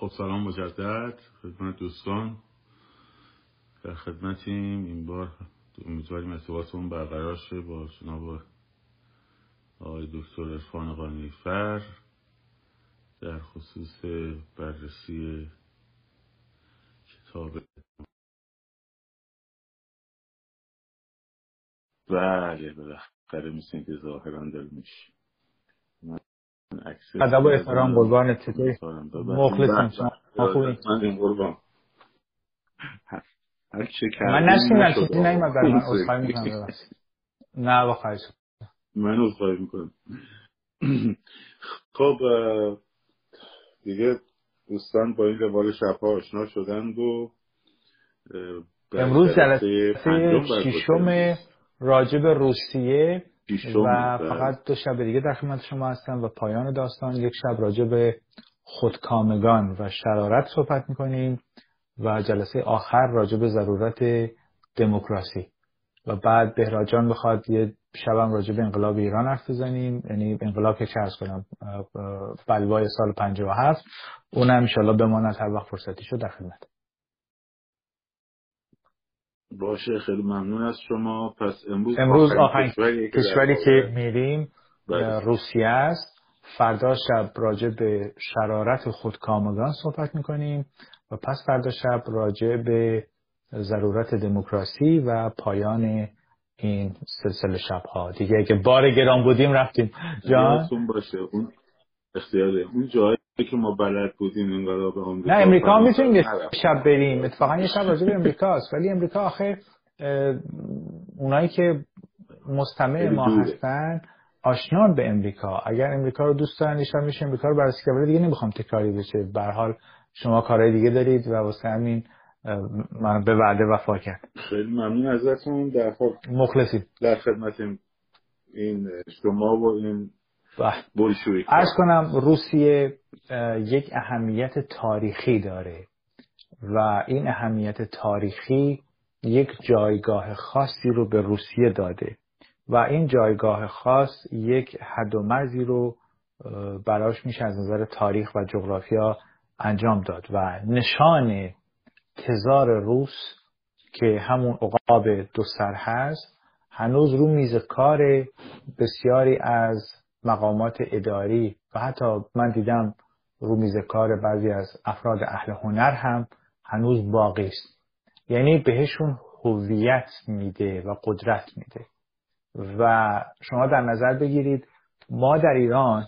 خب سلام مجدد خدمت دوستان. در خدمتیم. این بار امیدواریم ارتباطمون برقرار شه با جناب آقای دکتر ارفان قانیفر در خصوص بررسی کتاب بله بالاخره مثل اینکه ظاهرا داره میشه ادب و احترام قربان چطوری؟ مخلصم شما. خوبی؟ من این قربان. هر چه من نشینم چیزی نیومد برای من. عذرخواهی می‌کنم نه با خواهش من عذرخواهی می‌کنم. خب دیگه دوستان با این روال شبها آشنا شدند و امروز جلسه ششم راجب روسیه و فقط دو شب دیگه در خدمت شما هستم و پایان داستان. یک شب راجع به خودکامگان و شرارت صحبت می‌کنیم و جلسه آخر راجع به ضرورت دموکراسی. و بعد بهراجان بخواد یه شبم راجع به انقلاب ایران حرف بزنیم. یعنی انقلاب که چه کنم بلوای سال 57 اونم انشالله بماند هر وقت فرصتی شد در خدمت. باشه خیلی ممنون از شما. پس امروز امروز آخرین کشوری, کشوری که میریم بله. روسیه است. فردا شب راجع به شرارت خودکامگان صحبت می‌کنیم و پس فردا شب راجع به ضرورت دموکراسی و پایان این سلسله شبها. دیگه اگه بار گران بودیم رفتیم. جان؟ باشه اون اختیاره اون جایی که ما بلد بودیم انقلاب آمریکا نه امریکا هم می‌تونیم یه شب بریم. اتفاقا یه شب راجع به امریکاست ولی امریکا آخه اونایی که مستمع ما هستن آشنان به امریکا. اگر امریکا رو دوست دارن شب میشه امریکا رو بررسی کنه دیگه نمی‌خوام تکراری بشه. به حال شما کارهای دیگه دارید و واسه همین من به وعده وفا کرد خیلی ممنون ازتون. در خب مخلصی در خدمت این شما و این بلشویک ارز کنم روسیه یک اهمیت تاریخی داره و این اهمیت تاریخی یک جایگاه خاصی رو به روسیه داده و این جایگاه خاص یک حد و مرزی رو براش میشه از نظر تاریخ و جغرافیا انجام داد و نشان تزار روس که همون عقاب دو سر هست هنوز رو میز کار بسیاری از مقامات اداری و حتی من دیدم رو میز کار بعضی از افراد اهل هنر هم هنوز باقی است. یعنی بهشون هویت میده و قدرت میده. و شما در نظر بگیرید ما در ایران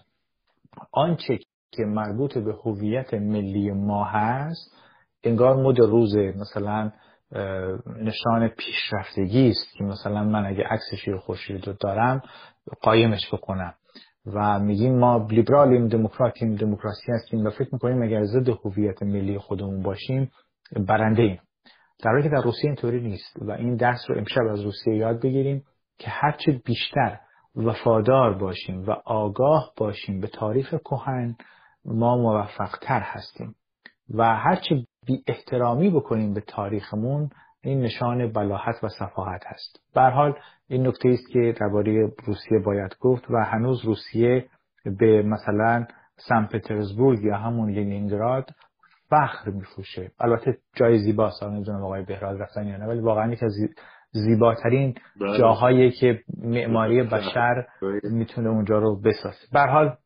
آنچه که مربوط به هویت ملی ما هست انگار مد روزه مثلا نشان پیشرفتگی است که مثلا من اگه عکس شیر خورشید رو دارم قایمش بکنم. و میگیم ما لیبرالیم دموکراتیم دموکراسی هستیم و فکر می‌کنیم اگر ضد هویت ملی خودمون باشیم برنده ایم در حالی که در روسیه اینطوری نیست و این درس رو امشب از روسیه یاد بگیریم که هرچه بیشتر وفادار باشیم و آگاه باشیم به تاریخ کهن ما موفقتر هستیم. و هرچه بی احترامی بکنیم به تاریخمون این نشان بلاحت و صفاحت هست. به حال این نکته است که درباره روسیه باید گفت و هنوز روسیه به مثلا سن پترزبورگ یا همون لینینگراد فخر میفروشه. البته جای زیباست نمی‌دونم آقای بهراد رفتن یا نه ولی واقعا یکی از زیباترین بله. جاهایی که معماری بشر می‌تونه اونجا رو بسازه. به حال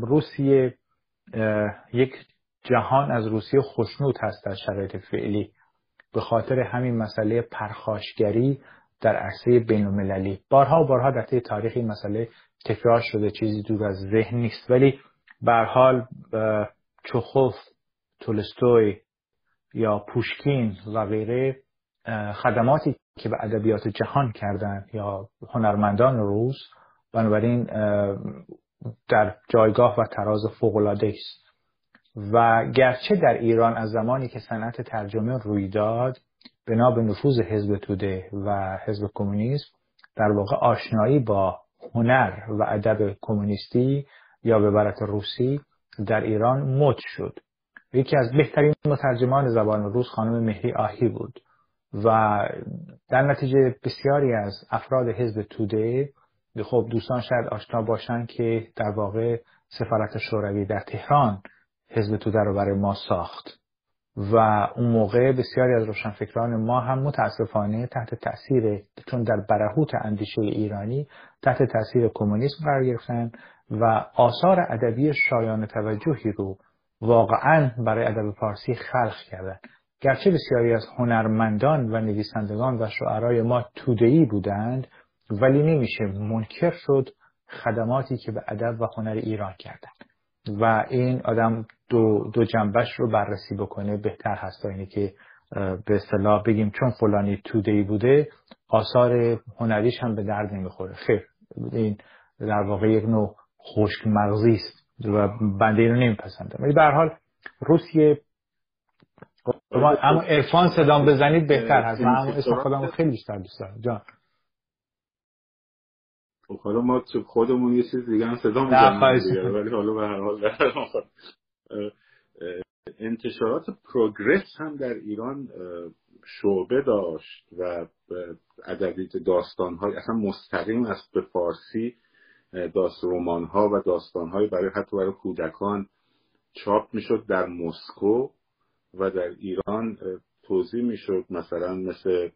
روسیه یک جهان از روسیه خوشنود هست در شرایط فعلی. به خاطر همین مسئله پرخاشگری در عرصه بین المللی بارها و بارها در طی تاریخ این مسئله تکرار شده چیزی دور از ذهن نیست. ولی به حال چوخوف تولستوی یا پوشکین و غیره خدماتی که به ادبیات جهان کردند یا هنرمندان روز بنابراین در جایگاه و تراز فوق‌العاده است. و گرچه در ایران از زمانی که صنعت ترجمه روی داد بنا به نفوذ حزب توده و حزب کمونیسم در واقع آشنایی با هنر و ادب کمونیستی یا به برت روسی در ایران مد شد. یکی از بهترین مترجمان زبان روس خانم مهری آهی بود و در نتیجه بسیاری از افراد حزب توده خب دوستان شاید آشنا باشن که در واقع سفارت شوروی در تهران حزب توده رو برای ما ساخت. و اون موقع بسیاری از روشنفکران ما هم متاسفانه تحت تاثیر چون در برهوت اندیشه ایرانی تحت تاثیر کمونیسم قرار گرفتن و آثار ادبی شایان توجهی رو واقعا برای ادب فارسی خلق کردن. گرچه بسیاری از هنرمندان و نویسندگان و شعرای ما تودهی بودند ولی نمیشه منکر شد خدماتی که به ادب و هنر ایران کردند و این آدم دو, دو جنبش رو بررسی بکنه. بهتر هست تا اینی که به اصطلاح بگیم چون فلانی تودهی بوده آثار هنریش هم به درد نمی‌خوره. خیر این در واقع یک نوع خشک مغزی است و بنده اینو نمیپسندم. ولی به حال روسیه اما عرفان صدام بزنید بهتر هست. من اسم خودم خیلی بیشتر دوست دارم. جان. خب حالا ما خودمون یه چیز دیگه هم صدا می‌زنیم ولی حالا به هر حال انتشارات پروگرس هم در ایران شعبه داشت و ادبیات داستان های اصلا مستقیم از به فارسی داست رمان ها و داستان های برای حتی برای کودکان چاپ می‌شد در مسکو و در ایران توضیح می‌شد مثلا مثل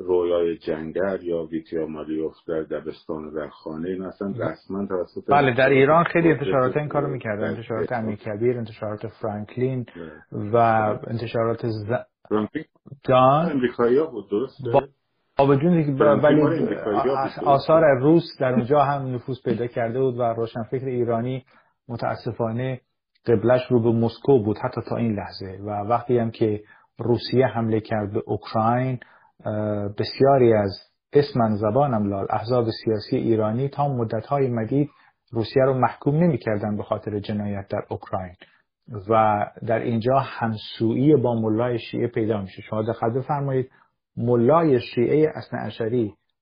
رویای جنگر یا ویتیا مالیوف در دبستان در خانه این اصلا رسما توسط بله در ایران خیلی انتشارات این کارو می‌کردن. انتشارات امیر کبیر انتشارات فرانکلین و انتشارات ز... امریکایی بود درسته؟ با وجود که ولی آثار روس در اونجا هم نفوذ پیدا کرده بود و روشنفکر ایرانی متاسفانه قبلش رو به مسکو بود حتی تا این لحظه. و وقتی هم که روسیه حمله کرد به اوکراین بسیاری از اسمن زبانم لال احزاب سیاسی ایرانی تا مدتهای مدید روسیه رو محکوم نمی‌کردن به خاطر جنایت در اوکراین. و در اینجا همسویی با ملای شیعه پیدا میشه. شما دقت بفرمایید ملای شیعه اصل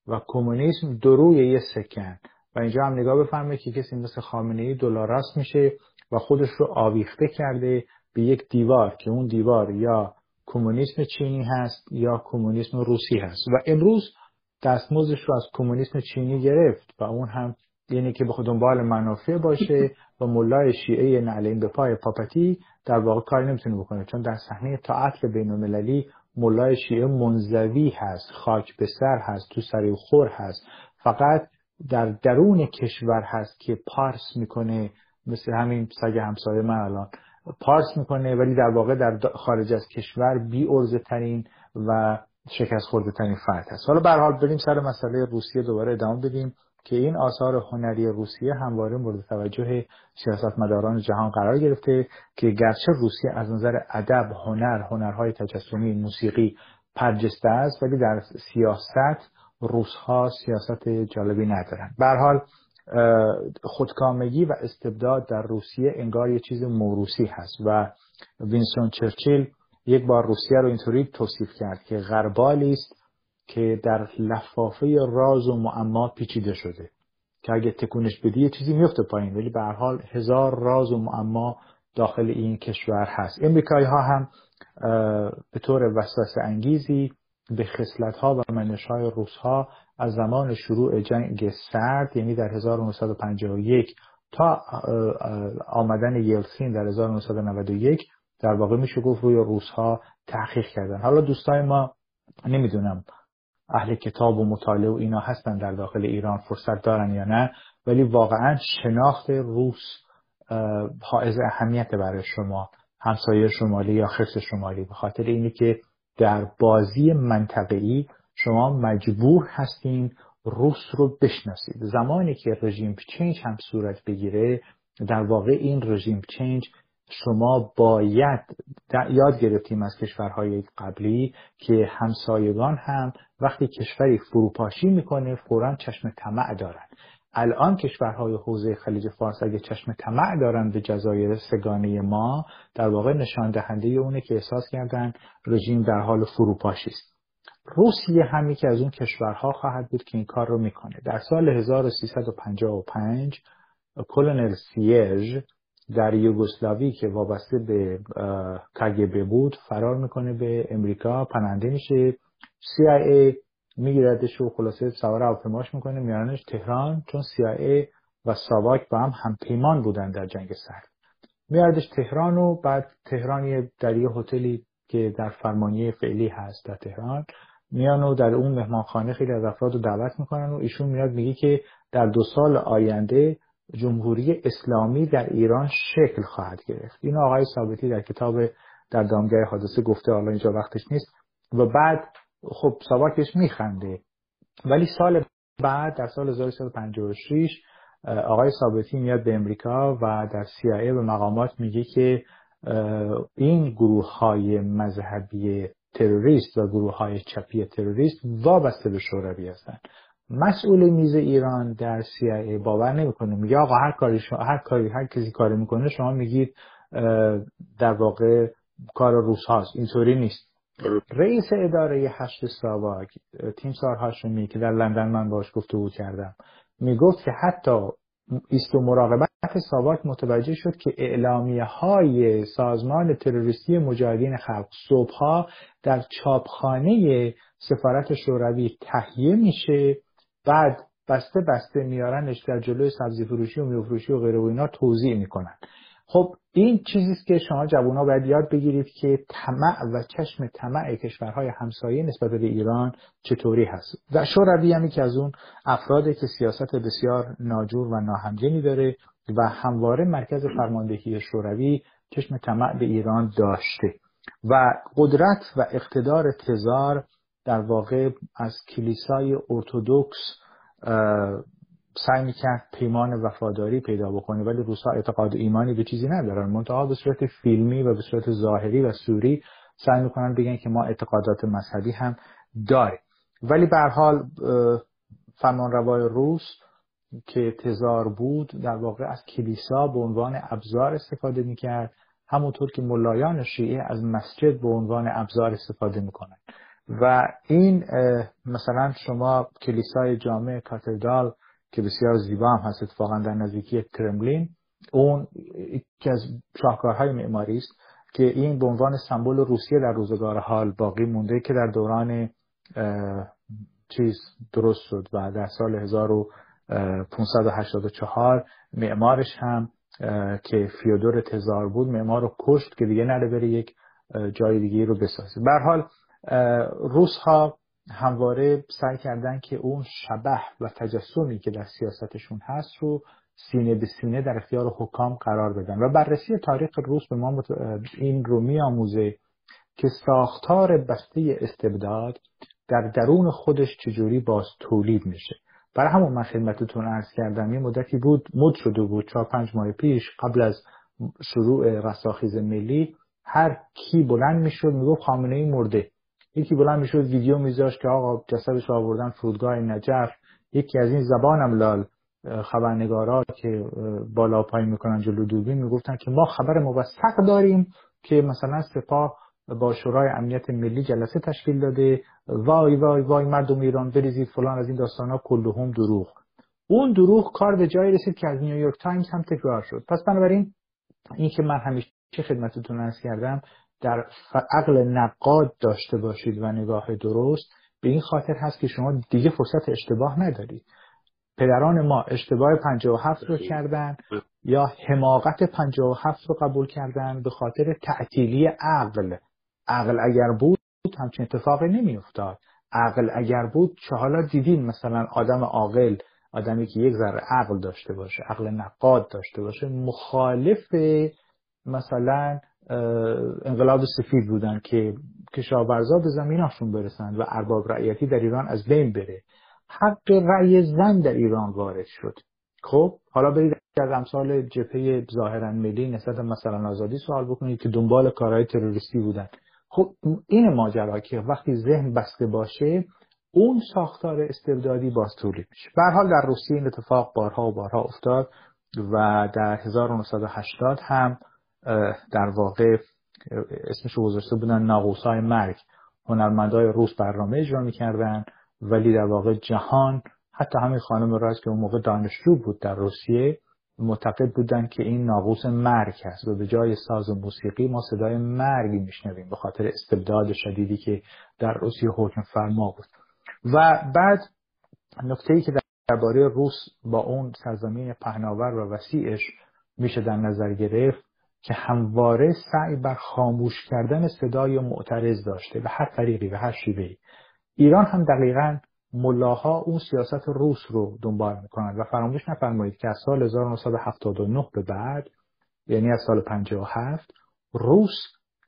و کمونیسم دروی یه سکن. و اینجا هم نگاه بفرمایید که کسی مثل خامنه ای دلاراست میشه و خودش رو آویخته کرده به یک دیوار که اون دیوار یا کمونیسم چینی هست یا کمونیسم روسی هست. و امروز دستمزدش رو از کمونیسم چینی گرفت و اون هم یعنی که به دنبال منافع باشه و ملای شیعه نعلین به پای پاپتی در واقع کاری نمی‌تونه بکنه چون در صحنه تعاطف بین المللی ملای شیعه منزوی هست خاک به سر هست تو سری خور هست. فقط در درون کشور هست که پارس می‌کنه مثل همین سگ همسایه من الان. پارس می‌کنه ولی در واقع در خارج از کشور بی ارزه ترین و شکست خورده ترین فرد هست. حالا به حال بریم سر مسئله روسیه دوباره ادامه بدیم که این آثار هنری روسیه همواره مورد توجه سیاستمداران جهان قرار گرفته که گرچه روسیه از نظر ادب هنر هنرهای تجسمی موسیقی پرجسته است ولی در سیاست روسها سیاست جالبی ندارن. به حال خودکامگی و استبداد در روسیه انگار یه چیز موروسی هست و وینسون چرچیل یک بار روسیه رو اینطوری توصیف کرد که غربالی است که در لفافه راز و معما پیچیده شده که اگه تکونش بدی یه چیزی میفته پایین ولی به هر حال هزار راز و معما داخل این کشور هست. امریکایی ها هم به طور وسوسه انگیزی به خصلت ها و منش های روس ها از زمان شروع جنگ سرد یعنی در 1951 تا آمدن یلسین در 1991 در واقع میشه گفت روی روس ها تحقیق کردن. حالا دوستای ما نمی‌دونم اهل کتاب و مطالعه و اینا هستن در داخل ایران فرصت دارن یا نه ولی واقعا شناخت روس حائز اهمیت برای شما همسایه شمالی یا خرس شمالی به خاطر اینی که در بازی منطقه‌ای شما مجبور هستین روس رو بشناسید. زمانی که regime change هم صورت بگیره در واقع این regime change شما باید یاد گرفتیم از کشورهای قبلی که همسایگان هم وقتی کشوری فروپاشی می‌کنه فورا چشم طمع دارن. الان کشورهای حوزه خلیج فارس اگه چشم طمع دارن به جزایر سگانه ما در واقع نشان دهنده اونه که احساس کردن رژیم در حال فروپاشی است. روسیه هم یکی از اون کشورها خواهد بود که این کار رو می‌کنه. در سال 1355 کلونل سیج در یوگسلاوی که وابسته به کگبه بود فرار می‌کنه به امریکا پناهنده میشه. CIA میگیردش و خلاصه سوار هواپیماش می‌کنه میارنش تهران چون CIA و ساواک با هم هم پیمان بودن در جنگ سرد. میاردش تهران و بعد تهران در یه هتلی که در فرمانیه فعلی هست در تهران. میان و در اون مهمانخانه خیلی از افراد رو دعوت می‌کنن و ایشون میاد میگه که در دو سال آینده جمهوری اسلامی در ایران شکل خواهد گرفت. این آقای ثابتی در کتاب در دامگاه حادثه گفته حالا اینجا وقتش نیست. و بعد خب ساواکش میخنده. ولی سال بعد در سال 1356 آقای ثابتی میاد به امریکا و در CIA به مقامات میگه که این گروه های مذهبی تروریست و گروه های چپی تروریست وابسته به شوروی هستند. مسئول میز ایران در CIA باور نمی‌کنه. میگه آقا هر کاری شما هر کاری هر کسی کاری می‌کنه شما میگید در واقع کار روس هاست اینطوری نیست. رئیس اداره هشت ساواک تیم سار هاشمی که در لندن من باش گفتگو کردم می‌گفت که حتی ایست و مراقبت ساواک متوجه شد که اعلامیه های سازمان تروریستی مجاهدین خلق. صبحها در چاپخانه سفارت شوروی تهیه میشه بعد بسته بسته میارنش در جلوی سبزی فروشی و میوفروشی و غیره و اینا توضیح می‌کنن. خب این چیزی است که شما جوونا باید یاد بگیرید که طمع و چشم طمع کشورهای همسایه نسبت به ایران چطوری هست. و شوروی هم که از اون افرادی که سیاست بسیار ناجور و ناهمگنی داره و همواره مرکز فرماندهی شوروی چشم طمع به ایران داشته. و قدرت و اقتدار تزار در واقع از کلیسای ارتودکس سعی می‌کرد پیمان وفاداری پیدا بکنه ولی روسا اعتقاد ایمانی به چیزی ندارن. منتها به صورت فیلمی و به صورت ظاهری و سوری سعی می‌کنن بگن که ما اعتقادات مذهبی هم داریم. ولی به حال فرمانروای روس که تزار بود در واقع از کلیسا به عنوان ابزار استفاده می‌کرد. همونطور که ملایان شیعه از مسجد به عنوان ابزار استفاده می‌کنن و این مثلا شما کلیسای جامع کاتدرال که بسیار زیبا هم هست اتفاقا در نزدیکی کرملین. اون یکی از شاهکارهای معماری است که این به عنوان سمبل روسیه در روزگار حال باقی مونده که در دوران چیز درست شد و در سال 1584 معمارش هم که فیودور تزار بود معمار رو کشت که دیگه نره بره یک جای دیگه رو بسازه. به حال روس ها همواره سعی کردن که اون شبه و تجسمی که در سیاستشون هست رو سینه به سینه در اختیار حکام قرار بدن. و بررسی تاریخ روس به ما این رو میآموزه که ساختار بسته استبداد در درون خودش چجوری باز تولید میشه. برای همون من خدمتتون عرض کردم یه مدتی بود مد شده بود چهار پنج ماه پیش قبل از شروع رساخیز ملی هر کی بلند می‌شد می‌گفت خامنه ای مرده. یکی بلند می‌شد ویدیو میذاشت که آقا جسدش آوردن فرودگاه نجف. یکی از این زبانم لال خبرنگارا که بالا پایین می‌کنن جلو دوربین می‌گفتن که ما خبر موثق داریم که مثلا سپاه با شورای امنیت ملی جلسه تشکیل داده. وای وای وای مردم ایران بریزید فلان از این داستان ها کلهم دروغ. اون دروغ کار به جایی رسید که از نیویورک تایمز هم تکرار شد. پس بنابراین این که من همیشه خدمتتون عرض کردم در عقل نقاد داشته باشید و نگاه درست به این خاطر هست که شما دیگه فرصت اشتباه ندارید. پدران ما اشتباه 57 رو کردن یا حماقت 57 رو قبول کردن به خاطر تعطیلی عقل. عقل اگر بود همچین اتفاقی نمیافتاد. عقل اگر بود چه حالا دیدین مثلا آدم عاقل آدمی که یک ذره عقل داشته باشه عقل نقاد داشته باشه مخالف مثلا انقلاب سفید بودن که کشاورزا به زمیناشون برسند و ارباب رعیتی در ایران از بین بره. حق رأی زن در ایران وارد شد. خب حالا برید از امثال جبهه ظاهرا ملی نسبت مثلا آزادی سوال بکنید که دنبال کارهای تروریستی بودن. خب این ماجرا که وقتی ذهن بسته باشه اون ساختار استبدادی باز تولید میشه. به حال در روسیه این اتفاق بارها و بارها افتاد و در 1980 هم در واقع اسمش رو گذاشته بودن ناقوسای مرگ. هنرمندای روس برنامه اجرا می‌کردن ولی در واقع جهان حتی همین خانم راست که اون موقع دانشجو بود در روسیه معتقد بودن که این ناقوس مرگ هست و به جای ساز و موسیقی ما صدای مرگی میشنویم به خاطر استبداد شدیدی که در روسیه حکم فرما بود. و بعد نکته ای که درباره روس با اون سرزمین پهناور و وسیعش میشه در نظر گرفت که همواره سعی بر خاموش کردن صدای معترض داشته به هر طریقی به هر شیوهی ایران هم دقیقا ملاها اون سیاست روس رو دنبال می‌کنند و فراموش نفرمایید که از سال 1979 به بعد یعنی از سال 57 روس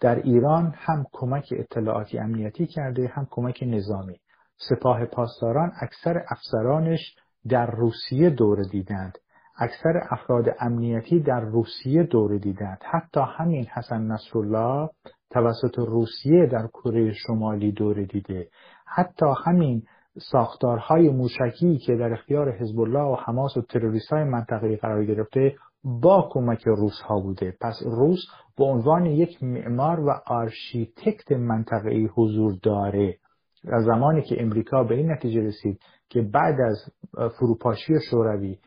در ایران هم کمک اطلاعاتی امنیتی کرده هم کمک نظامی. سپاه پاسداران اکثر افسرانش در روسیه دور دیدند. اکثر افراد امنیتی در روسیه دوره دیدند. حتی همین حسن نصرالله توسط روسیه در کره شمالی دوره دیده. حتی همین ساختارهای موشکی که در اختیار حزب الله و حماس و تروریست های منطقه قرار گرفته با کمک روس ها بوده. پس روس به عنوان یک معمار و آرشیتکت منطقه حضور داره. از زمانی که امریکا به این نتیجه رسید که بعد از فروپاشی شوروی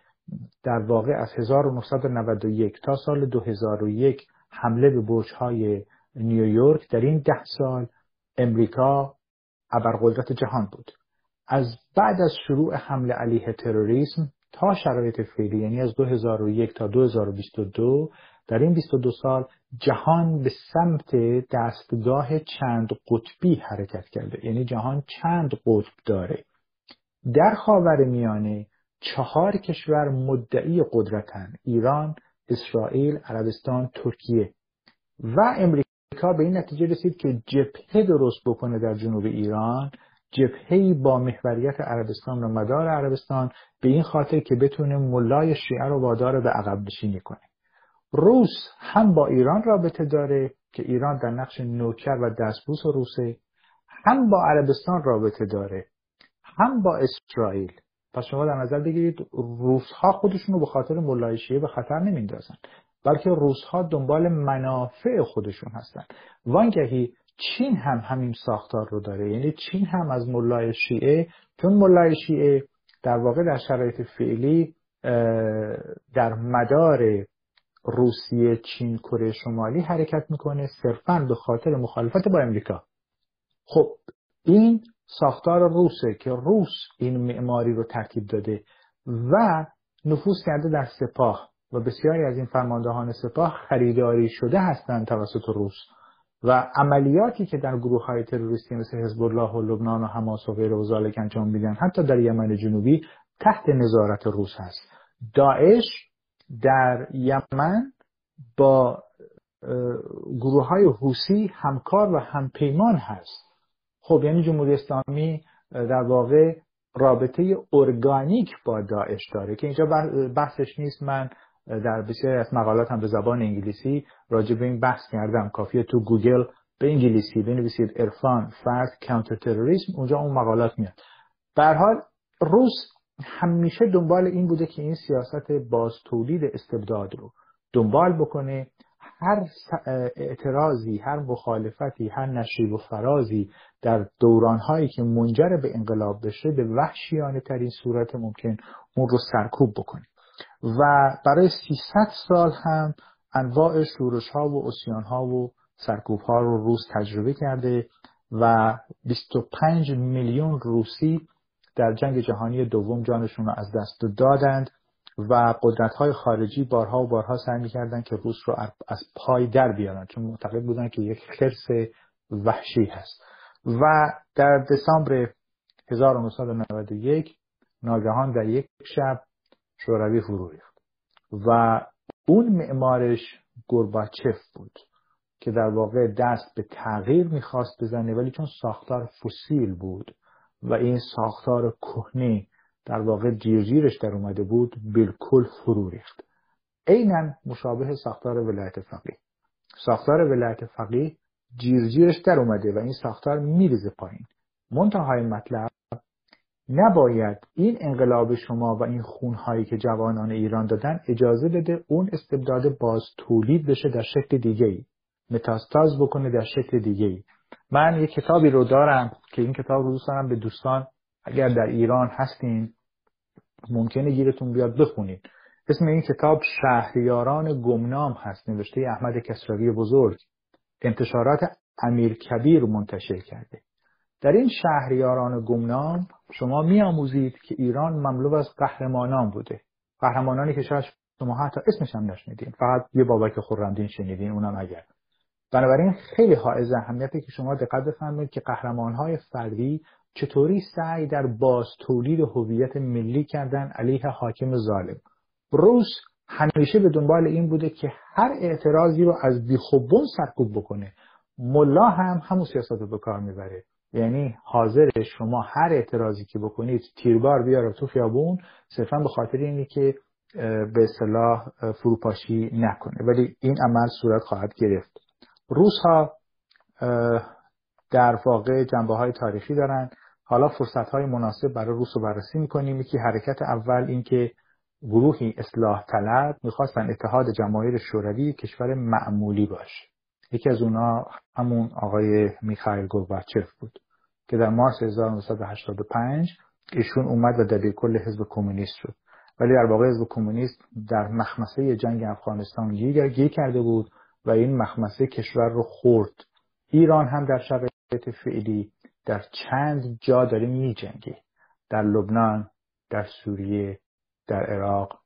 در واقع از 1991 تا سال 2001 حمله به برج های نیویورک در این ده سال امریکا ابرقدرت جهان بود. از بعد از شروع حمله علیه تروریسم تا شرایط فعلی یعنی از 2001 تا 2022 در این 22 سال جهان به سمت دستگاه چند قطبی حرکت کرده. یعنی جهان چند قطب داره. در خاور میانه چهار کشور مدعی قدرتن. ایران، اسرائیل، عربستان، ترکیه. و امریکا به این نتیجه رسید که جبهه درست بکنه در جنوب ایران. جبهه با محوریت عربستان و مدار عربستان. به این خاطر که بتونه ملای شیعه رو وادار به عقب نشینی کنه. روس هم با ایران رابطه داره که ایران در نقش نوکر و دستبوس روسه. هم با عربستان رابطه داره. هم با اسرائیل. پس شما در نظر بگیرید روس ها خودشون رو به خاطر ملای شیعه به خطر نمیندازن بلکه روس ها دنبال منافع خودشون هستن. وانگهی چین هم همین ساختار رو داره یعنی چین هم از ملای شیعه چون ملای شیعه در واقع در شرایط فعلی در مدار روسیه چین کره شمالی حرکت می‌کنه صرفا به خاطر مخالفت با امریکا. خب این ساختار روسه که روس این معماری رو ترتیب داده و نفوذ کرده در سپاه و بسیاری از این فرماندهان سپاه خریداری شده هستند توسط روس و عملیاتی که در گروه های تروریستی مثل حزب الله و لبنان و حماس و غیر و ذالک انجام میدن حتی در یمن جنوبی تحت نظارت روس هست داعش در یمن با گروه های حوثی همکار و همپیمان هست. خب یعنی جمهوری اسلامی در واقع رابطه ارگانیک با داعش داره که اینجا بحثش نیست. من در بسیاری از مقالات به زبان انگلیسی راجع به این بحث کردم. کافیه تو گوگل به انگلیسی بنویسید. ارفان فرد کانتر تروریسم اونجا اون مقالات میاد. به حال روس همیشه دنبال این بوده که این سیاست باز تولید استبداد رو دنبال بکنه. هر اعتراضی هر مخالفتی هر نشیب و فرازی در دورانهایی که منجر به انقلاب بشه به وحشیانه ترین صورت ممکن اون رو سرکوب بکنه و برای 300 سال هم انواع شورش ها و اسیان ها و سرکوب ها رو روس تجربه کرده و 25 میلیون روسی در جنگ جهانی دوم جانشون رو از دست دادند. و قدرت های خارجی بارها و بارها سعی می‌کردن که روس رو از پای در بیارن چون معتقد بودن که یک خرس وحشی هست. و در دسامبر 1991 ناگهان در یک شب شوروی فرو ریخت. و اون معمارش گرباچف بود که در واقع دست به تغییر می‌خواست بزنه ولی چون ساختار فسیل بود و این ساختار کهنه در واقع جیرجیرش در اومده بود بالکل فرو ریخت. عینا مشابه ساختار ولایت فقیه. ساختار ولایت فقیه جیرجیرش در اومده و این ساختار میریزه پایین. منتهای مطلب نباید این انقلاب شما و این خونهایی که جوانان ایران دادن اجازه بده اون استبداد باز تولید بشه در شکل دیگه ای متاستاز بکنه در شکل دیگه ای من یک کتابی رو دارم که این کتاب رو دوست به دوستان اگر در ایران هستین ممکنه گیرتون بیاد بخونید اسم این کتاب شهریاران گمنام هست نوشته احمد کسروی بزرگ. انتشارات امیر کبیر منتشر کرده. در این شهریاران گمنام شما میآموزید که ایران مملو از قهرمانان بوده. قهرمانانی که شاید شما حتی اسمش هم نشنیدین. فقط یه بابک خورمدین شنیدین اونم اگر. بنابراین خیلی حائز اهمیته که شما دقت بفرمایید که قهرمانهای فردی چطوری سعی در باز تولید هویت ملی کردن علیه حاکم ظالم. روس همیشه به دنبال این بوده که هر اعتراضی رو از بیخوبون سرکوب بکنه. ملا هم همون سیاست رو به کار می‌بره. یعنی حاضر شما هر اعتراضی که بکنید تیربار بیاره تو خیابون صرفا به خاطر اینه که به اصطلاح فروپاشی نکنه. ولی این عمل صورت خواهد گرفت. روس ها در واقع جنبه های تاریخی دارن. حالا فرصت های مناسب برای روس رو بررسی می‌کنیم. یکی حرکت اول اینکه گروهی اصلاح طلب می‌خواستن اتحاد جماهیر شوروی کشور معمولی باشه. یکی از اونا همون آقای میخائیل گورباچف بود که در مارس 1985 ایشون اومد و دبیر کل حزب کمونیست شد. ولی در واقع حزب کمونیست در مخمسه جنگ افغانستان گیر کرده بود. و این مخمسه کشور رو خورد. ایران هم در شرایط فعلی در چند جا داره می جنگی در لبنان در سوریه در عراق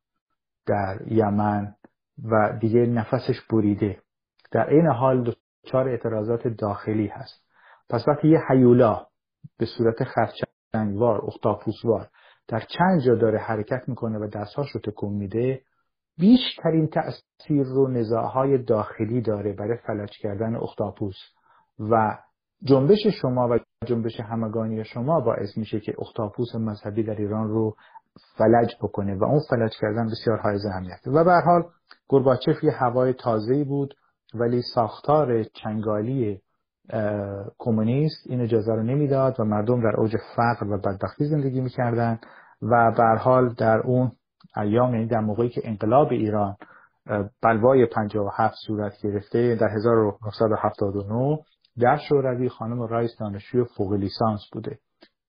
در یمن و دیگه نفسش بریده. در این حال دچار اعتراضات داخلی هست. پس وقتی یه حیولا به صورت خرچنگوار اختاپوسوار در چند جا داره حرکت می‌کنه و دستهاش رو تکون میده بیشترین تأثیر رو نزاعهای داخلی داره برای فلج کردن اختاپوس و جنبش شما و جنبش همگانی شما باعث میشه که اختاپوس مذهبی در ایران رو فلج بکنه و اون فلج کردن بسیار های اهمیت. و به حال گرباچف یه هوای تازه‌ای بود ولی ساختار چنگالی کمونیست این اجازه رو نمی‌داد و مردم در اوج فقر و بدبختی زندگی می‌کردن و به حال در اون ایام یعنی در موقعی که انقلاب ایران بلوای 57 صورت گرفته در 1979 در شوروی خانم رایس دانشجوی فوق لیسانس بوده.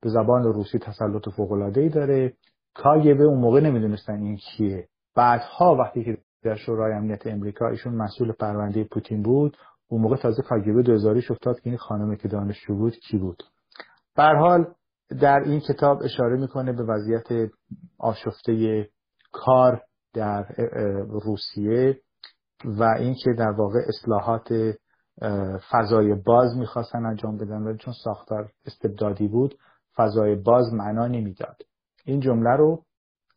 به زبان روسی تسلط فوق العاده داره. کاگبه اون موقع نمی‌دونستن این کیه. بعدها وقتی که در شورای امنیت امریکا ایشون مسئول پرونده پوتین بود اون موقع تازه کاگبه دوزاریش افتاد که این خانمی که دانشجو بود کی بود. به حال در این کتاب اشاره می‌کنه به وضعیت آشفته کار در روسیه و اینکه در واقع اصلاحات فضای باز می‌خواستن انجام بدن ولی چون ساختار استبدادی بود فضای باز معنا نمی‌داد. این جمله رو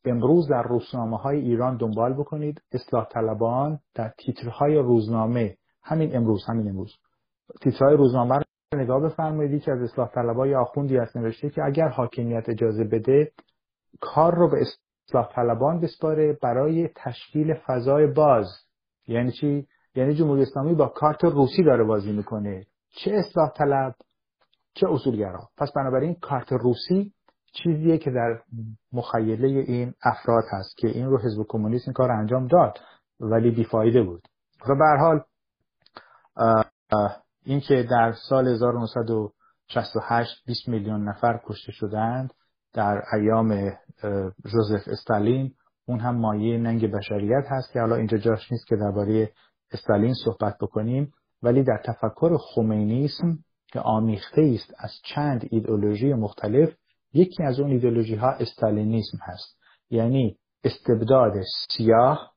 امروز در روزنامه های ایران دنبال بکنید. اصلاح طلبان در تیترهای روزنامه. همین امروز همین امروز. تیترهای روزنامه رو نگاه بفرمایید. که از اصلاح طلبای آخوندی هست نوشته که اگر حاکمیت اجازه بده کار رو به اصلاح طلبان بسپاره برای تشکیل فضای باز. یعنی چی؟ یعنی جمهوری اسلامی با کارت روسی داره بازی می‌کنه. چه اصلاح طلب چه اصولگرا. پس بنابراین کارت روسی چیزیه که در مخیله این افراد هست که این رو حزب کمونیست این کار انجام داد ولی بیفایده بود. و به حال اینکه در سال 1968 20 میلیون نفر کشته شدند در ایام جوزف استالین. اون هم مایه ننگ بشریت هست که حالا اینجا جاش نیست که درباره استالین صحبت بکنیم. ولی در تفکر خمینیسم که آمیخته است از چند ایدئولوژی مختلف یکی از اون ایدئولوژی ها استالینیسم هست. یعنی استبداد سیاه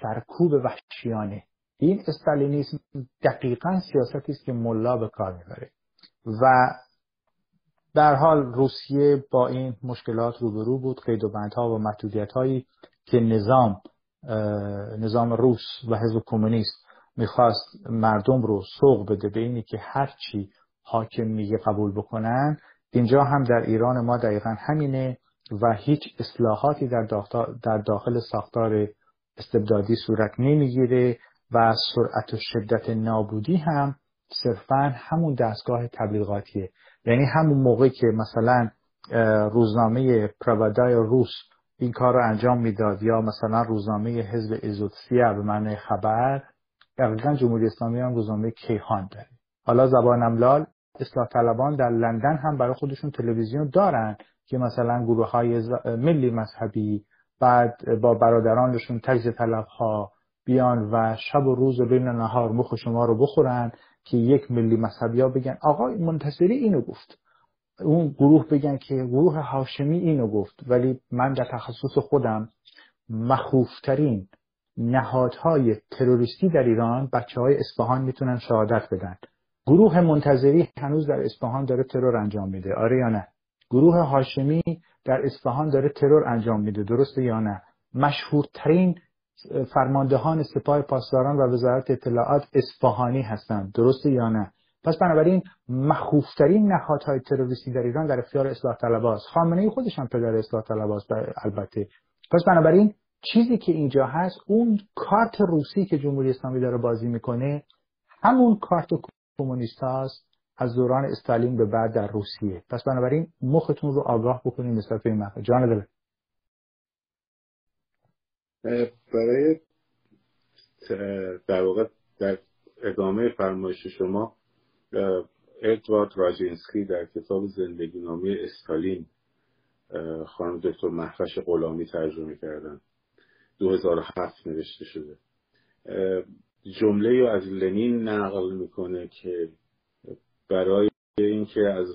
سرکوب وحشیانه. این استالینیسم دقیقا سیاستی است که ملا به کار می‌بره. و در حال روسیه با این مشکلات روبرو بود قید و بندها و محدودیت هایی که نظام نظام روس و حزب کمونیست می‌خواست مردم رو سوق بده به اینی که هرچی حاکم میگه قبول بکنن اینجا هم در ایران ما دقیقا همینه و هیچ اصلاحاتی در داخل, در داخل ساختار استبدادی صورت نمی‌گیره و سرعت و شدت نابودی هم صرفا همون دستگاه تبلیغاتیه. یعنی همون موقع که مثلا روزنامه پروادای روس این کار رو انجام می‌داد یا مثلا روزنامه حزب ازوتسیا به معنی خبر دقیقا جمهوری اسلامی هم روزنامه کیهان داره. حالا زبان املال اصلاح طلبان در لندن هم برای خودشون تلویزیون دارن که مثلا گروه های ملی مذهبی بعد با برادرانشون تجزیه طلب ها بیان و شب و روز و بین نهار مخ شما رو بخورن. که یک ملی مذهبی ها بگن آقا منتصری اینو گفت. اون گروه بگن که گروه هاشمی اینو گفت. ولی من در تخصص خودم مخوفترین نهادهای تروریستی در ایران بچه های اصفهان می‌تونن شهادت بدن. گروه منتظری هنوز در اصفهان داره ترور انجام میده. آره یا نه؟ گروه هاشمی در اصفهان داره ترور انجام میده. درسته یا نه؟ مشهورترین فرماندهان سپاه پاسداران و وزارت اطلاعات اصفهانی هستند. درسته یا نه؟ پس بنابراین مخوفترین نهادهای تروریستی در ایران در اختیار اصلاح طلباست خامنه خودش هم پدر اصلاح طلباست البته. پس بنابراین چیزی که اینجا هست اون کارت روسی که جمهوری اسلامی داره بازی می‌کنه همون کارت کمونیست هاست. از دوران استالین به بعد در روسیه. پس بنابراین مختون رو آگاه بکنیم نسبت به این مقطع جان برای در واقع در ادامه فرمایش شما ادوارد رادزینسکی در کتاب زندگی نامه استالین خانم دکتر مهوش غلامی ترجمه کردن 2007 نوشته شده. جمله رو از لنین نقل می‌کنه که برای اینکه از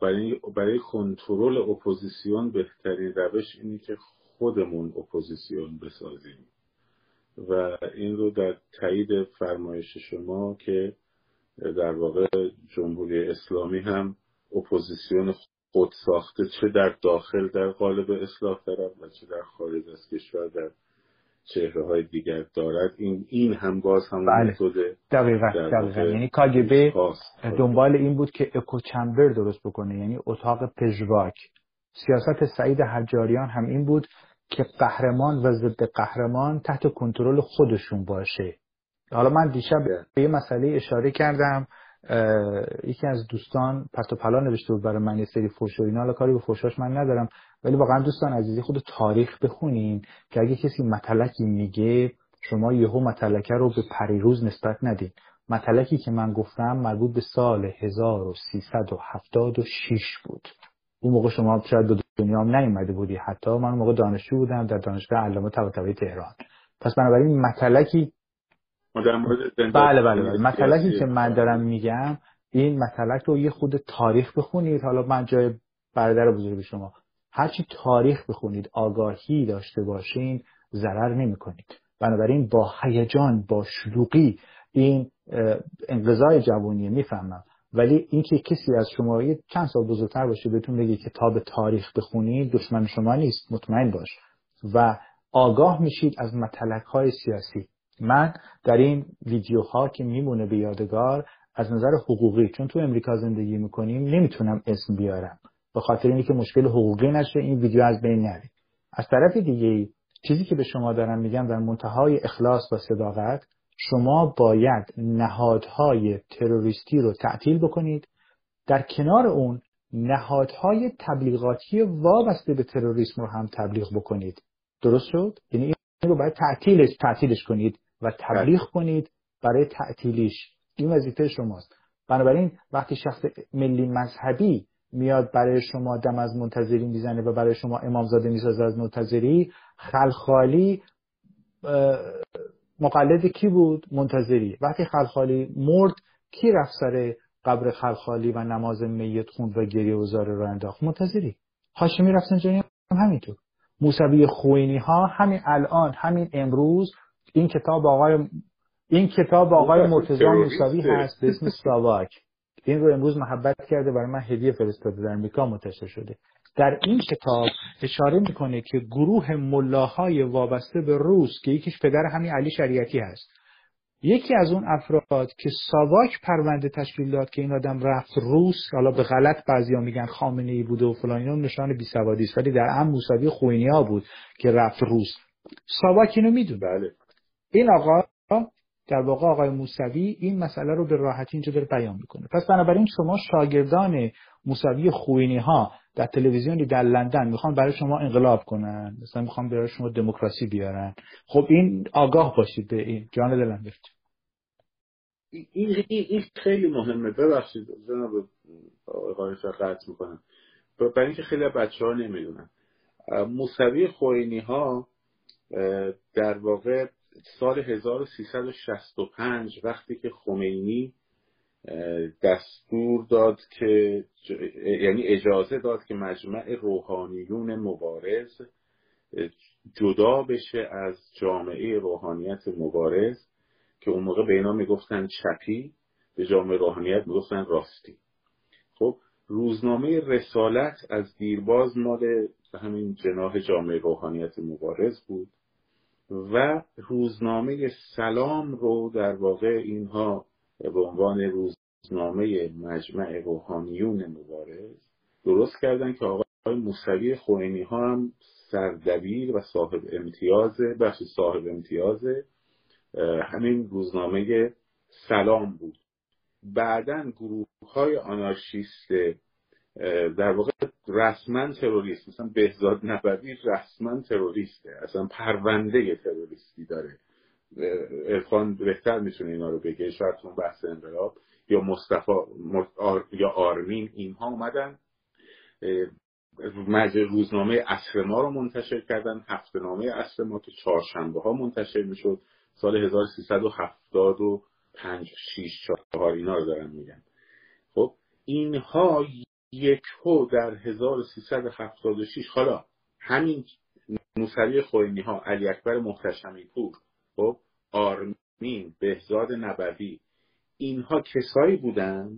برای, برای کنترل اپوزیسیون بهترین روش اینه که خودمون اپوزیسیون بسازیم. و این رو در تایید فرمایش شما که در واقع جمهوری اسلامی هم اپوزیسیون خود ساخته چه در داخل در قالب اصلاح طلب و چه در خارج از کشور در چهره های دیگر دارد. این این هم باز هم بله. دقیقا دقیقا. یعنی کاگبه دنبال این بود که echo chamber درست بکنه یعنی اتاق پژواک. سیاست سعید حجاریان هم این بود که قهرمان و ضد قهرمان تحت کنترل خودشون باشه. حالا من دیشب به یه مسئله اشاره کردم یکی از دوستان پس و پلا نوشته بود برای من یه سری فوش و اینا حالا کاری به فوشاش من ندارم ولی واقعا دوستان عزیزی خود تاریخ بخونین که اگه کسی مطلقی میگه شما یهو مطلقه رو به پریروز نسبت ندین. مطلقی که من گفتم مربوط به سال 1376 بود. اون موقع شما شاید به دنیا هم نیومده بودی. حتی من اون موقع دانشجو بودم در دانشگاه علامه طباطبایی تهران. پس بنابراین مطلقی بله بله بله. مطلقی که من دارم میگم این مطلق رو یه خود تاریخ بخونید. حالا من جای برادر بزرگ شما. هرچی تاریخ بخونید آگاهی داشته باشین ضرر نمی کنید بنابراین با هیجان با شلوغی این انقضای جوانیه می‌فهمم. ولی اینکه کسی از شما یه چند سال بزرگتر باشه بهتون بگه کتاب تاریخ بخونید دشمن شما نیست. مطمئن باش. و آگاه میشید از مطلق های سیاسی. من در این ویدیوها که میمونه به یادگار از نظر حقوقی چون تو امریکا زندگی می‌کنیم نمی‌تونم اسم بیارم. به خاطر اینکه مشکل حقوقی نشه این ویدیو از بین نره. از طرف دیگه چیزی که به شما دارم میگم در منتهای اخلاص و صداقت شما باید نهادهای تروریستی رو تعطیل بکنید. در کنار اون نهادهای تبلیغاتی وابسته به تروریسم رو هم تبلیغ بکنید. درست شد؟ یعنی این رو باید تعطیلش تعطیلش کنید و تبلیغ بله. کنید برای تعطیلیش. این وظیفه شماست. بنابراین وقتی شخص ملی مذهبی میاد برای شما دم از منتظری می‌زنه و برای شما امامزاده می‌سازه از منتظری خلخالی مقلد کی بود؟ منتظری. وقتی خلخالی مرد کی رفت سر قبر خلخالی و نماز میت خوند و گریه و زاره رو انداخت؟ منتظری. هاشمی رفتن جایی هم همینطور. موسوی خوینی ها همین الان همین امروز این کتاب آقای این کتاب آقای مرتضی موسوی هست به اسم ساواک این رو امروز محبت کرده برای من هدیه فرستاده در امریکا منتشر شده. در این کتاب اشاره می‌کنه که گروه ملاهای وابسته به روس که یکیش پدر همین علی شریعتی هست. یکی از اون افراد که ساواک پرونده تشکیل داد که این آدم رفت روس حالا به غلط بعضیا میگن خامنه ای بوده و فلان اینا نشان بیسوادی است. ولی در ام موسوی خوینی ها بود که رفت روس. ساواک اینو می‌دونه. بله. این آقا در واقع آقای موسوی این مسئله رو به راحتی اینجا داره بیان می‌کنه. پس بنابراین شما شاگردان موسوی خوینی ها در تلویزیونی در لندن می‌خوان برای شما انقلاب کنن مثلا می‌خوان برای شما دموکراسی بیارن. خب این آگاه باشید به این. جان دلم این, این خیلی مهمه. ببخشید جناب آقای قطع می‌کنم. برای اینکه خیلی بچه ها نمی‌دونن. موسوی خوینی ها در واقع سال 1365 وقتی که خمینی دستور داد که یعنی اجازه داد که مجمع روحانیون مبارز جدا بشه از جامعه روحانیت مبارز که اون موقع به اینا می‌گفتن چپی به جامعه روحانیت می‌گفتن راستی. خب روزنامه رسالت از دیرباز مال همین جناح جامعه روحانیت مبارز بود. و روزنامه سلام رو در واقع اینها به عنوان روزنامه مجمع روحانیون مبارز درست کردن که آقای موسوی خوینی ها هم سردبیر و صاحب امتیاز بخش صاحب امتیاز همین روزنامه سلام بود. بعدا گروه های آنارشیست در واقع رسما تروریست مثلا بهزاد نبوی رسما تروریسته. اصلا پرونده تروریستی داره. ارفان بهتر می‌تونه اینا رو بگه شاید اون بحث انقلاب یا مصطفی یا آرمین اینها اومدن. روزنامه اصر ما رو منتشر کردن. هفته نامه اصر ما که چهارشنبه ها منتشر می‌شد. سال 1375 6 4 اینا رو دارن میگن. خب اینها یک هو در 1376 حالا همین موسوی خوینی ها علی اکبر محتشمی پور خب آرمین بهزاد نبوی اینها کسایی بودن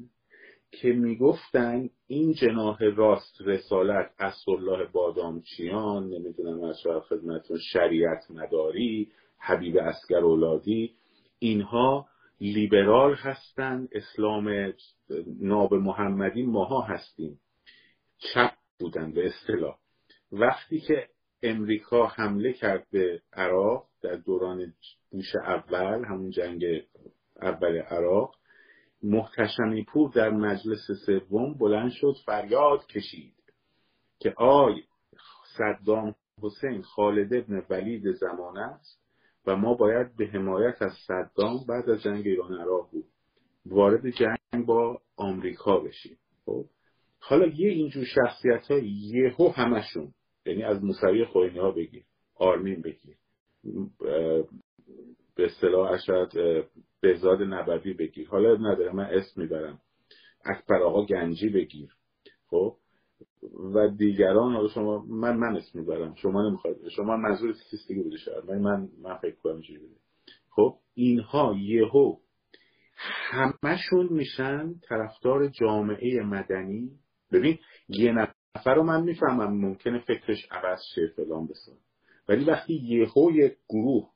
که می‌گفتن این جناح راست رسالت اسدالله بادامچیان نمی‌دونم از خدمتون شریعت مداری حبیب اسکر اولادی اینها لیبرال هستند اسلام ناب محمدی ماها هستیم. چپ بودن به اصطلاح. وقتی که امریکا حمله کرد به عراق در دوران بوش اول همون جنگ اول عراق محتشمی پور در مجلس سوم بلند شد فریاد کشید که آی صدام حسین خالد ابن ولید زمانه است و ما باید به حمایت از صدام بعد از جنگ ایران عراق بود. وارد جنگ با آمریکا بشیم. خب؟ حالا یه اینجور شخصیت ها یهو همشون یعنی از موسوی خوینی ها بگیر آرمین بگیر به اصطلاح اشد بهزاد نبوی بگیر. حالا نداره من اسم می‌برم. اکبر آقا گنجی بگیر. خب؟ و دیگران حالا شما من من اسم می‌برم. شما نمی‌خواید. شما منظور چیز دیگه بوده شاید؟ من من, من فکر کنم اینجوری بوده. خب اینها یهو همشون میشن طرفدار جامعه مدنی. ببین یه نفر رو من می‌فهمم ممکنه فکرش عوض شه فلان بسان ولی وقتی یهو یک گروه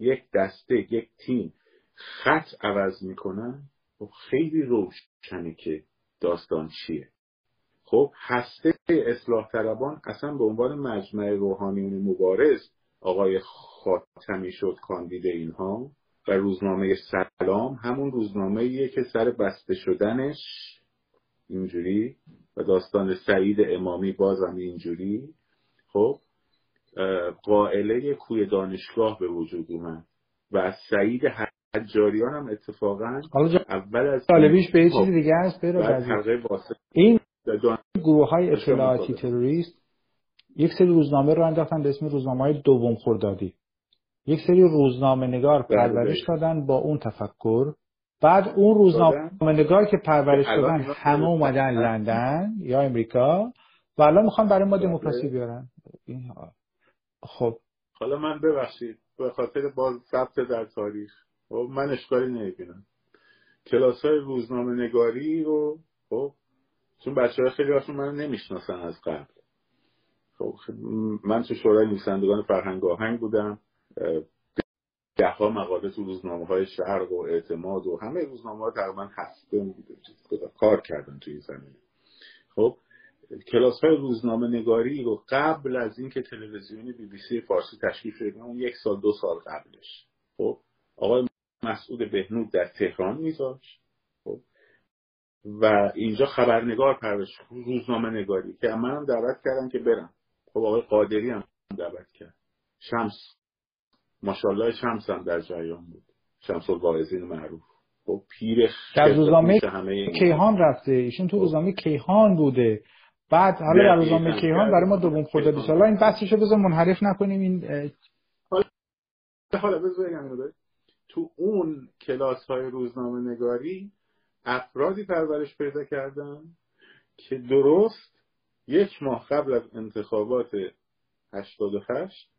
یک دسته یک تیم خط عوض می‌کنن خب خیلی روشنه که داستان چیه. خب هسته اصلاح طلبان اصلا به عنوان مجمع روحانیون مبارز آقای خاتمی شد کاندید اینها و روزنامه سلام همون روزنامه که سر بسته شدنش اینجوری و داستان سعید امامی بازم اینجوری. خب قائله کوی دانشگاه به وجود اومد و از سعید حجاریان هم اتفاقا اول از طالبیش به چیزی دیگه هست این گروه های اطلاعاتی تروریست یک سری روزنامه رو انداختن به اسم روزنامه های دوم خوردادی. یک سری روزنامه نگار بله، پرورش بله. دادن با اون تفکر. بعد اون روزنامه نگار که پرورش دادن همه اومدن لندن یا امریکا و الان می‌خوان برای ما دموکراسی بیارن. خب. حالا من ببخشید به خاطر باز ثبت در تاریخ خب من اشکالی نمی‌بینم. کلاس های روزنامه نگاری رو خب چون بچه های خیلی هاشون من نمی‌شناسن از قبل. خب من تو شورای نویسندگان فرهنگ آهنگ بودم. ده ها مقاله تو روزنامه های شرق و اعتماد و همه روزنامه ها تقریبا هسته کار کردن توی زمینه. خب کلاس های روزنامه نگاری رو قبل از اینکه تلویزیونی بی بی سی فارسی تشکیل شده اون یک سال دو سال قبلش. خب آقای مسعود بهنود در تهران میذاشت. و اینجا خبرنگار پرش روزنامه نگاری که منم دعوت کردم که برم. خب آقای قادری هم دعوت کرد. شمس. ماشاءالله شمس هم در جریان بود. شمس الواعظین معروف. خب پیر در روزنامه کیهان رفته. ایشون تو روزنامه کیهان بوده. بعد حالا در روزنامه کیهان برای ما دوم خورده بیش حالا این بحثشو بذار منحرف نکنیم. این حالا بذار تو اون کلاس های روزنامه نگاری افرادی پرورش پیدا کردن که درست یک ماه قبل از انتخابات 88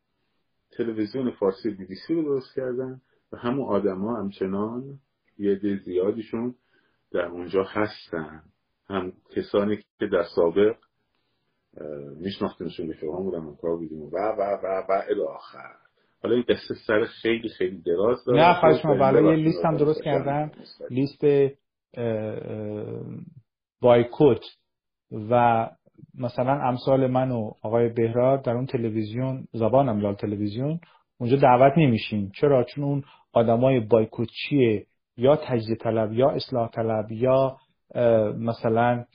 تلویزیون فارسی بی بی سی رو درست کردن و همون آدما همچنان یه عده زیادیشون در اونجا هستن. هم کسانی که در سابق میشناختیمشون رفیقان بودن کار بودیم و و و و الی آخر. حالا این قصه سر خیلی خیلی دراز داره. نه خواهش ما بله یه لیست هم درست کردن. لیست بایکوت و مثلا امثال من و آقای بهراد در اون تلویزیون زبان املال تلویزیون اونجا دعوت نمیشیم. چرا؟ چون اون آدمای بایکوتچیه یا تجزیه طلب یا اصلاح طلب یا مثلا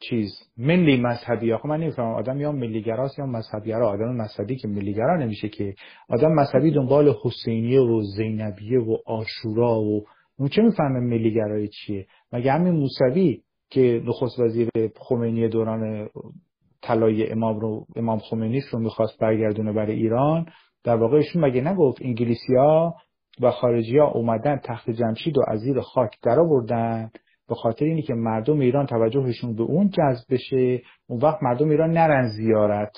چیز ملی مذهبی آخه من نمی‌فهمم آدم یا ملیگراست یا مذهبیگرا آدم مذهبی که ملیگرا نمیشه که. آدم مذهبی دنبال حسینیه و زینبیه و آشورا و اون چه می‌فهمه ملیگرایی چیه؟ مگه همین موسوی که نخست وزیر خمینی دوران طلای امام رو امام خمینی رو می‌خواست برگردونه برای ایران در واقع ایشون مگه نگفت انگلیسیا و خارجی ها اومدن تخت جمشید و از زیر خاک در آوردن به خاطر اینی که مردم ایران توجهشون به اون جذب بشه؟ اون وقت مردم ایران نرن زیارت.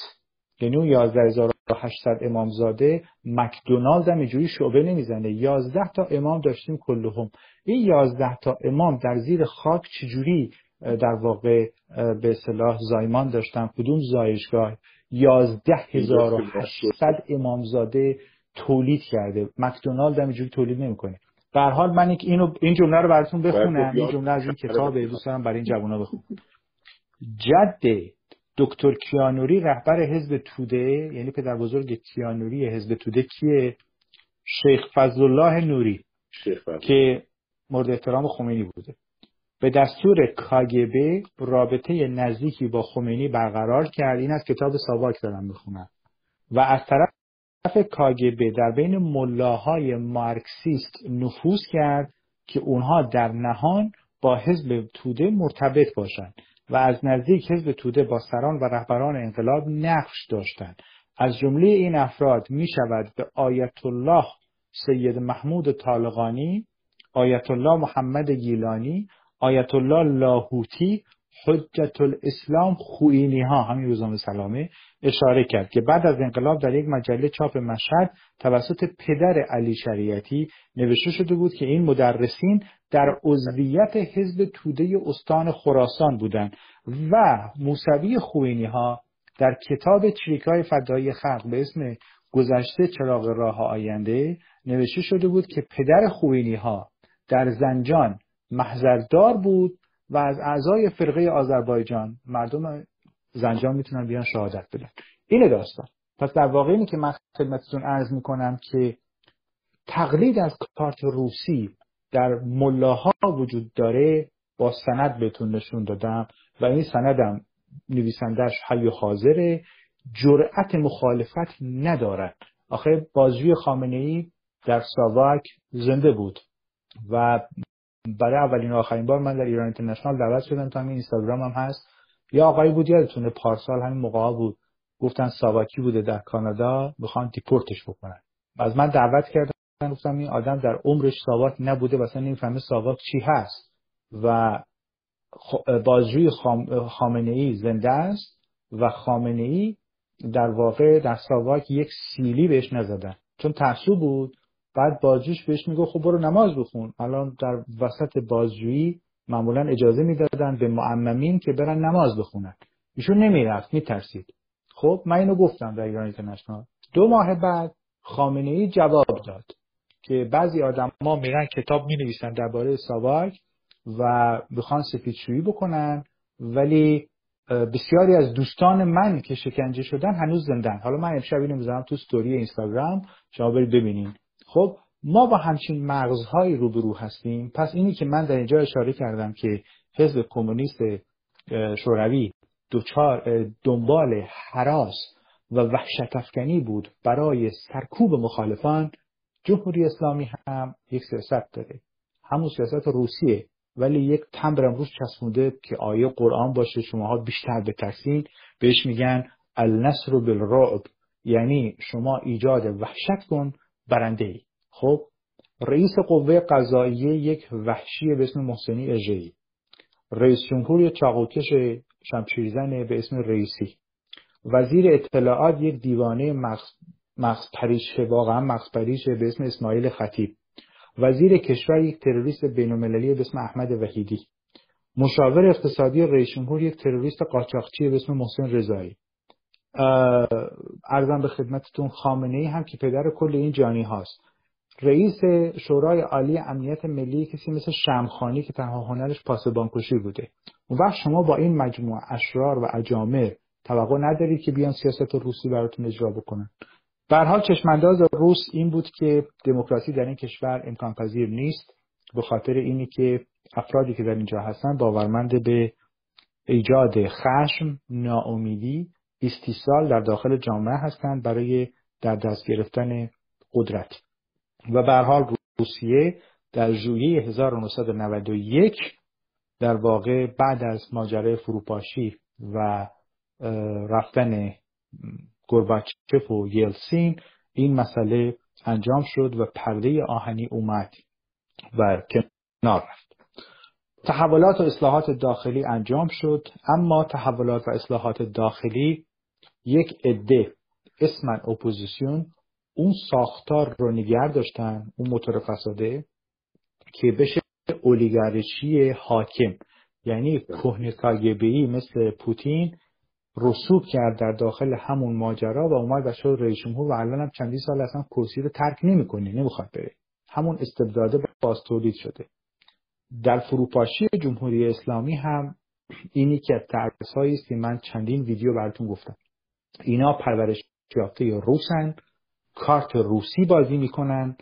یعنی اون 11800 امامزاده مکدونالد هم اینجوری شعبه نمی‌زنه. 11 تا امام داشتیم کلهم. این 11 تا امام در زیر خاک چجوری در واقع به اصطلاح زایمان داشتن؟ کدوم زایشگاه؟ 11800 امامزاده تولید کرده. مکدونالد هم اینجوری تولید نمی‌کنه. به هر حال من اینو این جمله رو براتون بخونم. این جمله از این کتاب دوست دارم برای این جوونا بخونم. جد دکتر کیانوری رهبر حزب توده یعنی پدر بزرگ کیانوری حزب توده کیه؟ شیخ فضل الله نوری شیخ که مورد احترام خمینی بوده. به دستور کاگبه رابطه نزدیکی با خمینی برقرار کرد. این از کتاب ساواک دارم می‌خونم. و از طرف کاگبه در بین ملاهای مارکسیست نفوذ کرد که اونها در نهان با حزب توده مرتبط باشند. و از نزدیک حزب توده با سران و رهبران انقلاب نقش داشتند. از جمله این افراد می شود به آیت الله سید محمود طالقانی آیت الله محمد گیلانی آیت الله لاهوتی حجت الاسلام خوینی ها همین روزنامه سلامه اشاره کرد که بعد از انقلاب در یک مجله چاپ مشهد توسط پدر علی شریعتی نوشته شده بود که این مدرسین در عضویت حزب توده استان خراسان بودند و موسوی خوینی ها در کتاب چریکای فدایی خلق به اسم گذشته چراغ راه آینده نوشته شده بود که پدر خوینی ها در زنجان محضردار بود و از اعضای فرقه آذربایجان مردم زنجان می‌تونن بیان شهادت بدن. اینه داستان. پس در واقع اینه که من خدمتتون عرض می‌کنم که تقلید از کارت روسی در ملاها وجود داره با سند بهتون نشون دادم و این سندم نویسندش حی حاضره. جرأت مخالفت ندارد. آخه بازجوی خامنه ای در ساواک زنده بود و برای اولین و آخرین بار من در ایران اینترنشنال دعوت شدم. تا همین اینستاگرام هم هست. یا آقایی بود یادتونه پارسال همین موقع بود. گفتن ساواکی بوده در کانادا می‌خوان دیپورتش بکنن. از من دعوت کردن. گفتم این آدم در عمرش ساواک نبوده و اصلا نمی‌فهمه ساواک چی هست. و بازجوی خامنه ای زنده است. و خامنه ای در واقع در ساواک یک سیلی بهش نزدن. چون ترسو بود. بعد بازجوش بهش میگه خب برو نماز بخون. الان در وسط بازجویی معمولا اجازه می‌دادن به معممین که برن نماز بخونن. ایشون نمی‌رفت میترسید. خب من اینو گفتم در ایران اینترنشنال. دو ماه بعد خامنه ای جواب داد که بعضی آدما میرن کتاب می نویسن درباره ساواک و می‌خوان سفیدشویی بکنن ولی بسیاری از دوستان من که شکنجه شدن هنوز زندن. حالا من امشب اینو می‌ذارم تو ستوری اینستاگرام شما برید ببینین. خب ما با همچین مغزهایی روبرو هستیم. پس اینی که من در اینجا اشاره کردم که حزب کمونیست شوروی دنبال حراس و وحشت افکنی بود برای سرکوب مخالفان جمهوری اسلامی هم یک سیاست داره. همون سیاست روسیه. ولی یک تمبر امروز چسبونده که آیه قرآن باشه شماها بیشتر بترسین. بهش میگن النصر بالرعب. یعنی شما ایجاد وحشت کن برنده ای خب رئیس قوه قضاییه یک وحشی به اسم محسنی اژه‌ای. رئیس جمهور چاقوکش شمشیرزن به اسم رئیسی. وزیر اطلاعات یک دیوانه مغز پریش واقعا مغز پریش به اسم اسماعیل خطیب. وزیر کشور یک تروریست بینالمللی به اسم احمد وحیدی. مشاور اقتصادی رئیس جمهور یک تروریست قاچاقچی به اسم محسن رضایی. ارزم به خدمتتون خامنه ای هم که پدر کل این جانی هاست. رئیس شورای عالی امنیت ملی کسی مثل شمخانی که تنها هنرش پاسبانکشی بوده. اون وقت شما با این مجموعه اشرار و اجامر توقع ندارید که بیان سیاست روسی براتون اجرا بکنن. به حال چشمانداز روس این بود که دموکراسی در این کشور امکان پذیر نیست. به خاطر اینی که افرادی که در اینجا هستن باورمند به ایجاد خشم، ناامیدی، استیصال در داخل جامعه هستند برای در دست گرفتن قدرت. و به حال روسیه در ژوئیه 1991 در واقع بعد از ماجرای فروپاشی و رفتن گرباچف و یلسین این مسئله انجام شد و پرده آهنی اومد و کنار رفت. تحولات و اصلاحات داخلی انجام شد اما تحولات و اصلاحات داخلی یک عده اسمن اپوزیسیون اون ساختار رو نگر داشتن اون موتور فساده که بشه اولیگارشی حاکم. یعنی کهنه کاگبی مثل پوتین رسوب کرد در داخل همون ماجرا و اومد و شد رئیس جمهور و الان هم چندی سال اصلا کرسی رو ترک نمی‌کنه نمی‌خواد بره. همون استبداده باز تولید شده. در فروپاشی جمهوری اسلامی هم اینی که ترس که من چندین ویدیو براتون گفتم. اینا پرورش یافته روسن. کارت روسی بازی می‌کنن.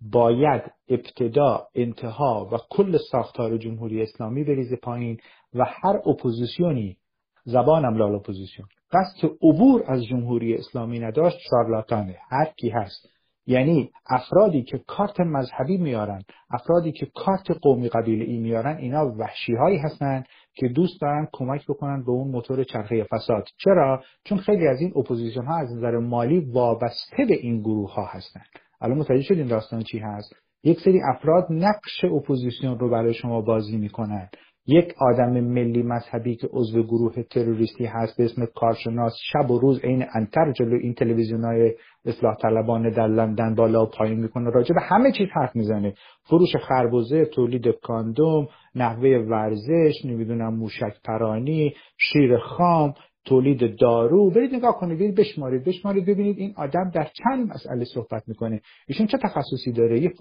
باید ابتدا انتها و کل ساختار جمهوری اسلامی بریزه پایین و هر اپوزیسیونی زبانم لال اپوزیسیون. قصد عبور از جمهوری اسلامی نداشت شارلاتانه. هر کی هست. یعنی افرادی که کارت مذهبی میارن افرادی که کارت قومی قبیله ای میارن اینا وحشی هایی هستن که دوست دارن کمک بکنن به اون موتور چرخه فساد. چرا؟ چون خیلی از این اپوزیسیون ها از نظر مالی وابسته به این گروه ها هستن. الان متوجه شدین داستان چی هست؟ یک سری افراد نقش اپوزیسیون رو برای شما بازی می‌کنن. یک آدم ملی مذهبی که عضو گروه تروریستی هست به اسم کارشناس شب و روز عین انتر جلو این تلویزیون های اصلاح طلبانه در لندن بالا و پایین می‌کنه راجع به همه چیز حرف می‌زنه. فروش خربزه تولید کاندوم نحوه ورزش نمی‌دونم موشک پرانی شیر خام تولید دارو. برید نگاه کنید برید بشمارید بشمارید ببینید این آدم در چند مسئله صحبت می‌کنه. ایشون چه تخصصی داره؟ یه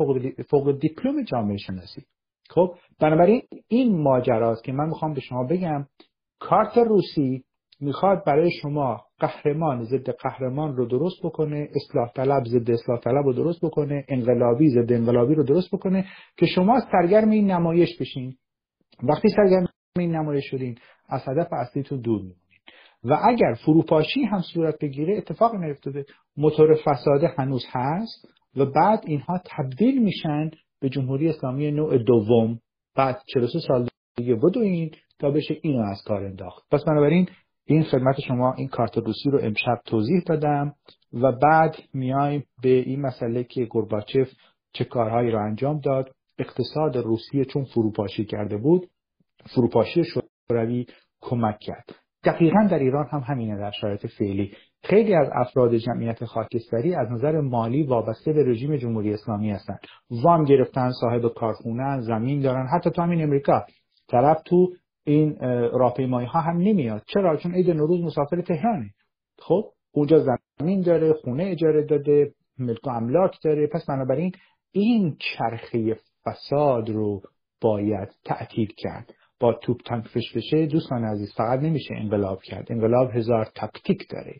فوق دیپلم جامعه شناسی. خب بنابراین این ماجراست که من می‌خوام به شما بگم کارت روسی می‌خواد برای شما قهرمان ضد قهرمان رو درست بکنه اصلاح طلب ضد اصلاح طلب رو درست بکنه انقلابی ضد انقلابی رو درست بکنه که شما سرگرم این نمایش بشین. وقتی سرگرم این نمایش شدین از هدف اصلیتون دور میمونید و اگر فروپاشی هم صورت بگیره اتفاق نیفتاده. موتور فساده هنوز هست و بعد اینها تبدیل میشن به جمهوری اسلامی نوع دوم. بعد 43 سال دیگه بدوین تا بشه اینو از کار انداخت. پس بنابراین این خدمت شما این کارت روسی رو امشب توضیح دادم و بعد میایم به این مسئله که گرباچف چه کارهایی رو انجام داد. اقتصاد روسیه چون فروپاشی کرده بود فروپاشی شوروی کمک کرد. دقیقا در ایران هم همینه در شرایط فعلی. خیلی از افراد جمعیت خاکستری از نظر مالی وابسته به رژیم جمهوری اسلامی هستند وام گرفتن صاحب کارخونه زمین دارن حتی تو همین امریکا. طرف تو این راهپیمایی ها هم نمیاد. چرا؟ چون عید نوروز مسافر تهرانه خب اونجا زمین داره خونه اجاره داده ملک و املاک داره. پس بنابراین این چرخه فساد رو باید تعطیل کرد. با توپ تانک فشفشه دوستان عزیز فقط نمیشه انقلاب کرد. انقلاب هزار تاکتیک داره.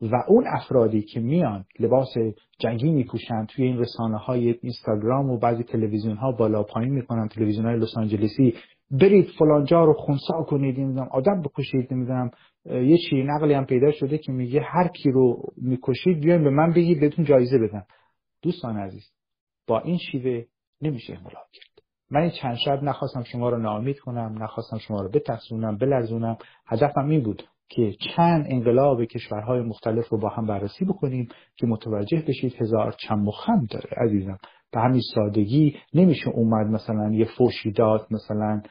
و اون افرادی که میان لباس جنگی میپوشن توی این رسانه های اینستاگرام و بعضی تلویزیون ها بالا پایین می‌کنن تلویزیون های لس آنجلسی برید فلانجا رو خونسا کنید نمی‌دونم آدم بکشید نمی‌دونم یه چی نقلی هم پیدا شده که میگه هر کی رو می‌کشید بیاین به من بگید بهتون جایزه بدم. دوستان عزیز با این شیوه نمیشه انقلاب کرد. من چند شب نخواستم شما رو ناامید کنم نخواستم شما رو بترسونم بلرزونم. هدفم این بود که چند انقلاب کشورهای مختلف رو با هم بررسی بکنیم که متوجه بشید هزار چند مخم داره عزیزم. به همین سادگی نمیشه اومد مثلا یه فوشی داد مثلا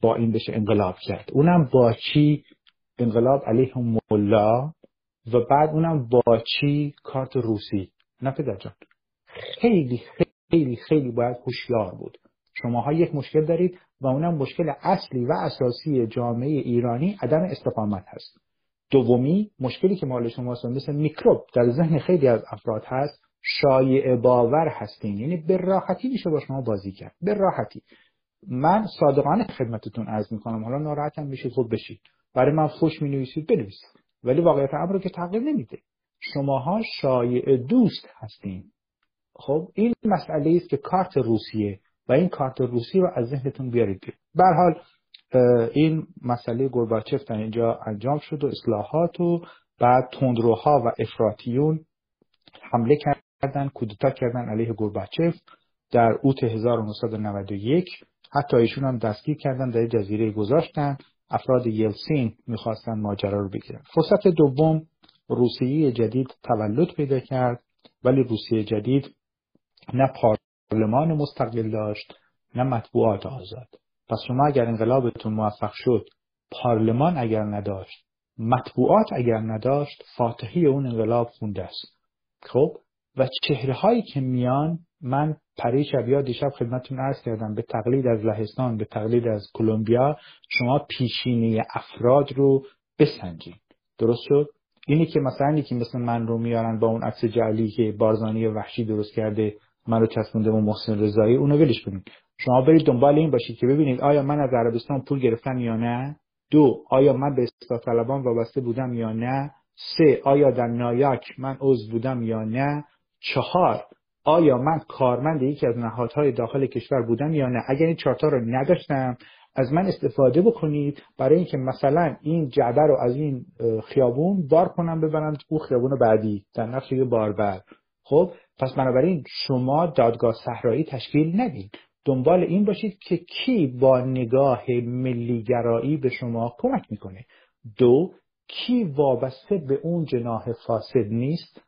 با این بشه انقلاب کرد. اونم با چی؟ انقلاب علیه ملا و بعد اونم با چی؟ کارت روسی. نه پدر جان. خیلی خیلی خیلی باید هوشیار بود. شماها یک مشکل دارید. و اونم مشکل اصلی و اساسی جامعه ایرانی عدم استقامت هست. دومی مشکلی که مال شماست مثل میکروب در ذهن خیلی از افراد هست شایع باور هستین. یعنی به راحتی میشه با شما بازی کرد. به راحتی. من صادقانه خدمتتون عرض می‌کنم. حالا ناراحتم میشید خب بشید. برای من خوش می نویسید بنویسید. ولی واقعیت امر که تغییر نمیده. شماها شایع دوست هستین. خب این مسئله است که کارت روسیه و این کارت روسی رو از ذهنتون بیارید به حال این مسئله گورباچف در اینجا انجام شد و اصلاحات و بعد تندروها و افراتیون حمله کردن کودتا کردن علیه گورباچف در اوت 1991 حتی ایشون هم دستگیر کردن در جزیره گذاشتن. افراد یلسین می‌خواستن ماجرا رو بگیرن. فرصت دوم روسیه جدید تولد پیدا کرد. ولی روسیه جدید نه پارلمان مستقل داشت نه مطبوعات آزاد. پس شما اگر انقلابتون موفق شد پارلمان اگر نداشت مطبوعات اگر نداشت فاتحی اون انقلاب خونده است. خب؟ و چهره هایی که میان من پریشب یا دیشب خدمتتون عرض کردم به تقلید از لهستان به تقلید از کلمبیا شما پیشینی افراد رو بسنجید درست شد؟ اینی که مثلا که مثل من رو میارن با اون عکس جعلی که بارزانی وحشی درست کرده من رو چسبونده و محسن رضایی اونو ولش کنید شما برید دنبال این باشید که ببینید آیا من از عربستان پول گرفتم یا نه. دو آیا من به اصلاح طلبان وابسته بودم یا نه. سه آیا در نایاک من عضو بودم یا نه. چهار آیا من کارمند یکی از نهادهای داخل کشور بودم یا نه. اگر این چارتا رو نداشتم از من استفاده بکنید برای اینکه مثلا این جعبه رو از این خیابون بار کنم ببرم او خیابون بعدی در نقش باربر. خب پس بنابراین شما دادگاه صحرایی تشکیل ندید دنبال این باشید که کی با نگاه ملیگرایی به شما کمک می‌کنه. دو کی وابسته به اون جناح فاسد نیست.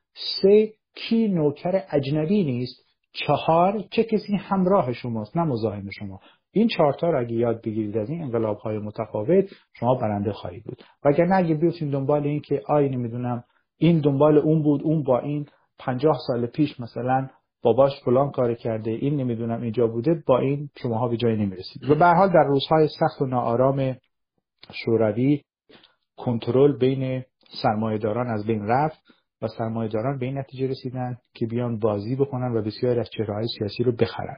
سه کی نوکر اجنبی نیست. چهار چه کسی همراه شماست نه مزاحم شما. این چهارتا رو اگه یاد بگیرید از این انقلاب های متفاوت شما برنده خواهید بود. وگرنه اگه بیفتین دنبال این که آی نمی‌دونم این دنبال اون بود اون با این. پنجاه سال پیش مثلا باباش فلان کار کرده این نمی‌دونم اینجا بوده با این شماها به جایی نمی‌رسید. و به حال در روزهای سخت و ناآرام شوروی کنترل بین سرمایهداران از بین رفت و سرمایهداران به این نتیجه رسیدن که بیان بازی بکنن و بسیاری از چهرههای سیاسی رو بخرن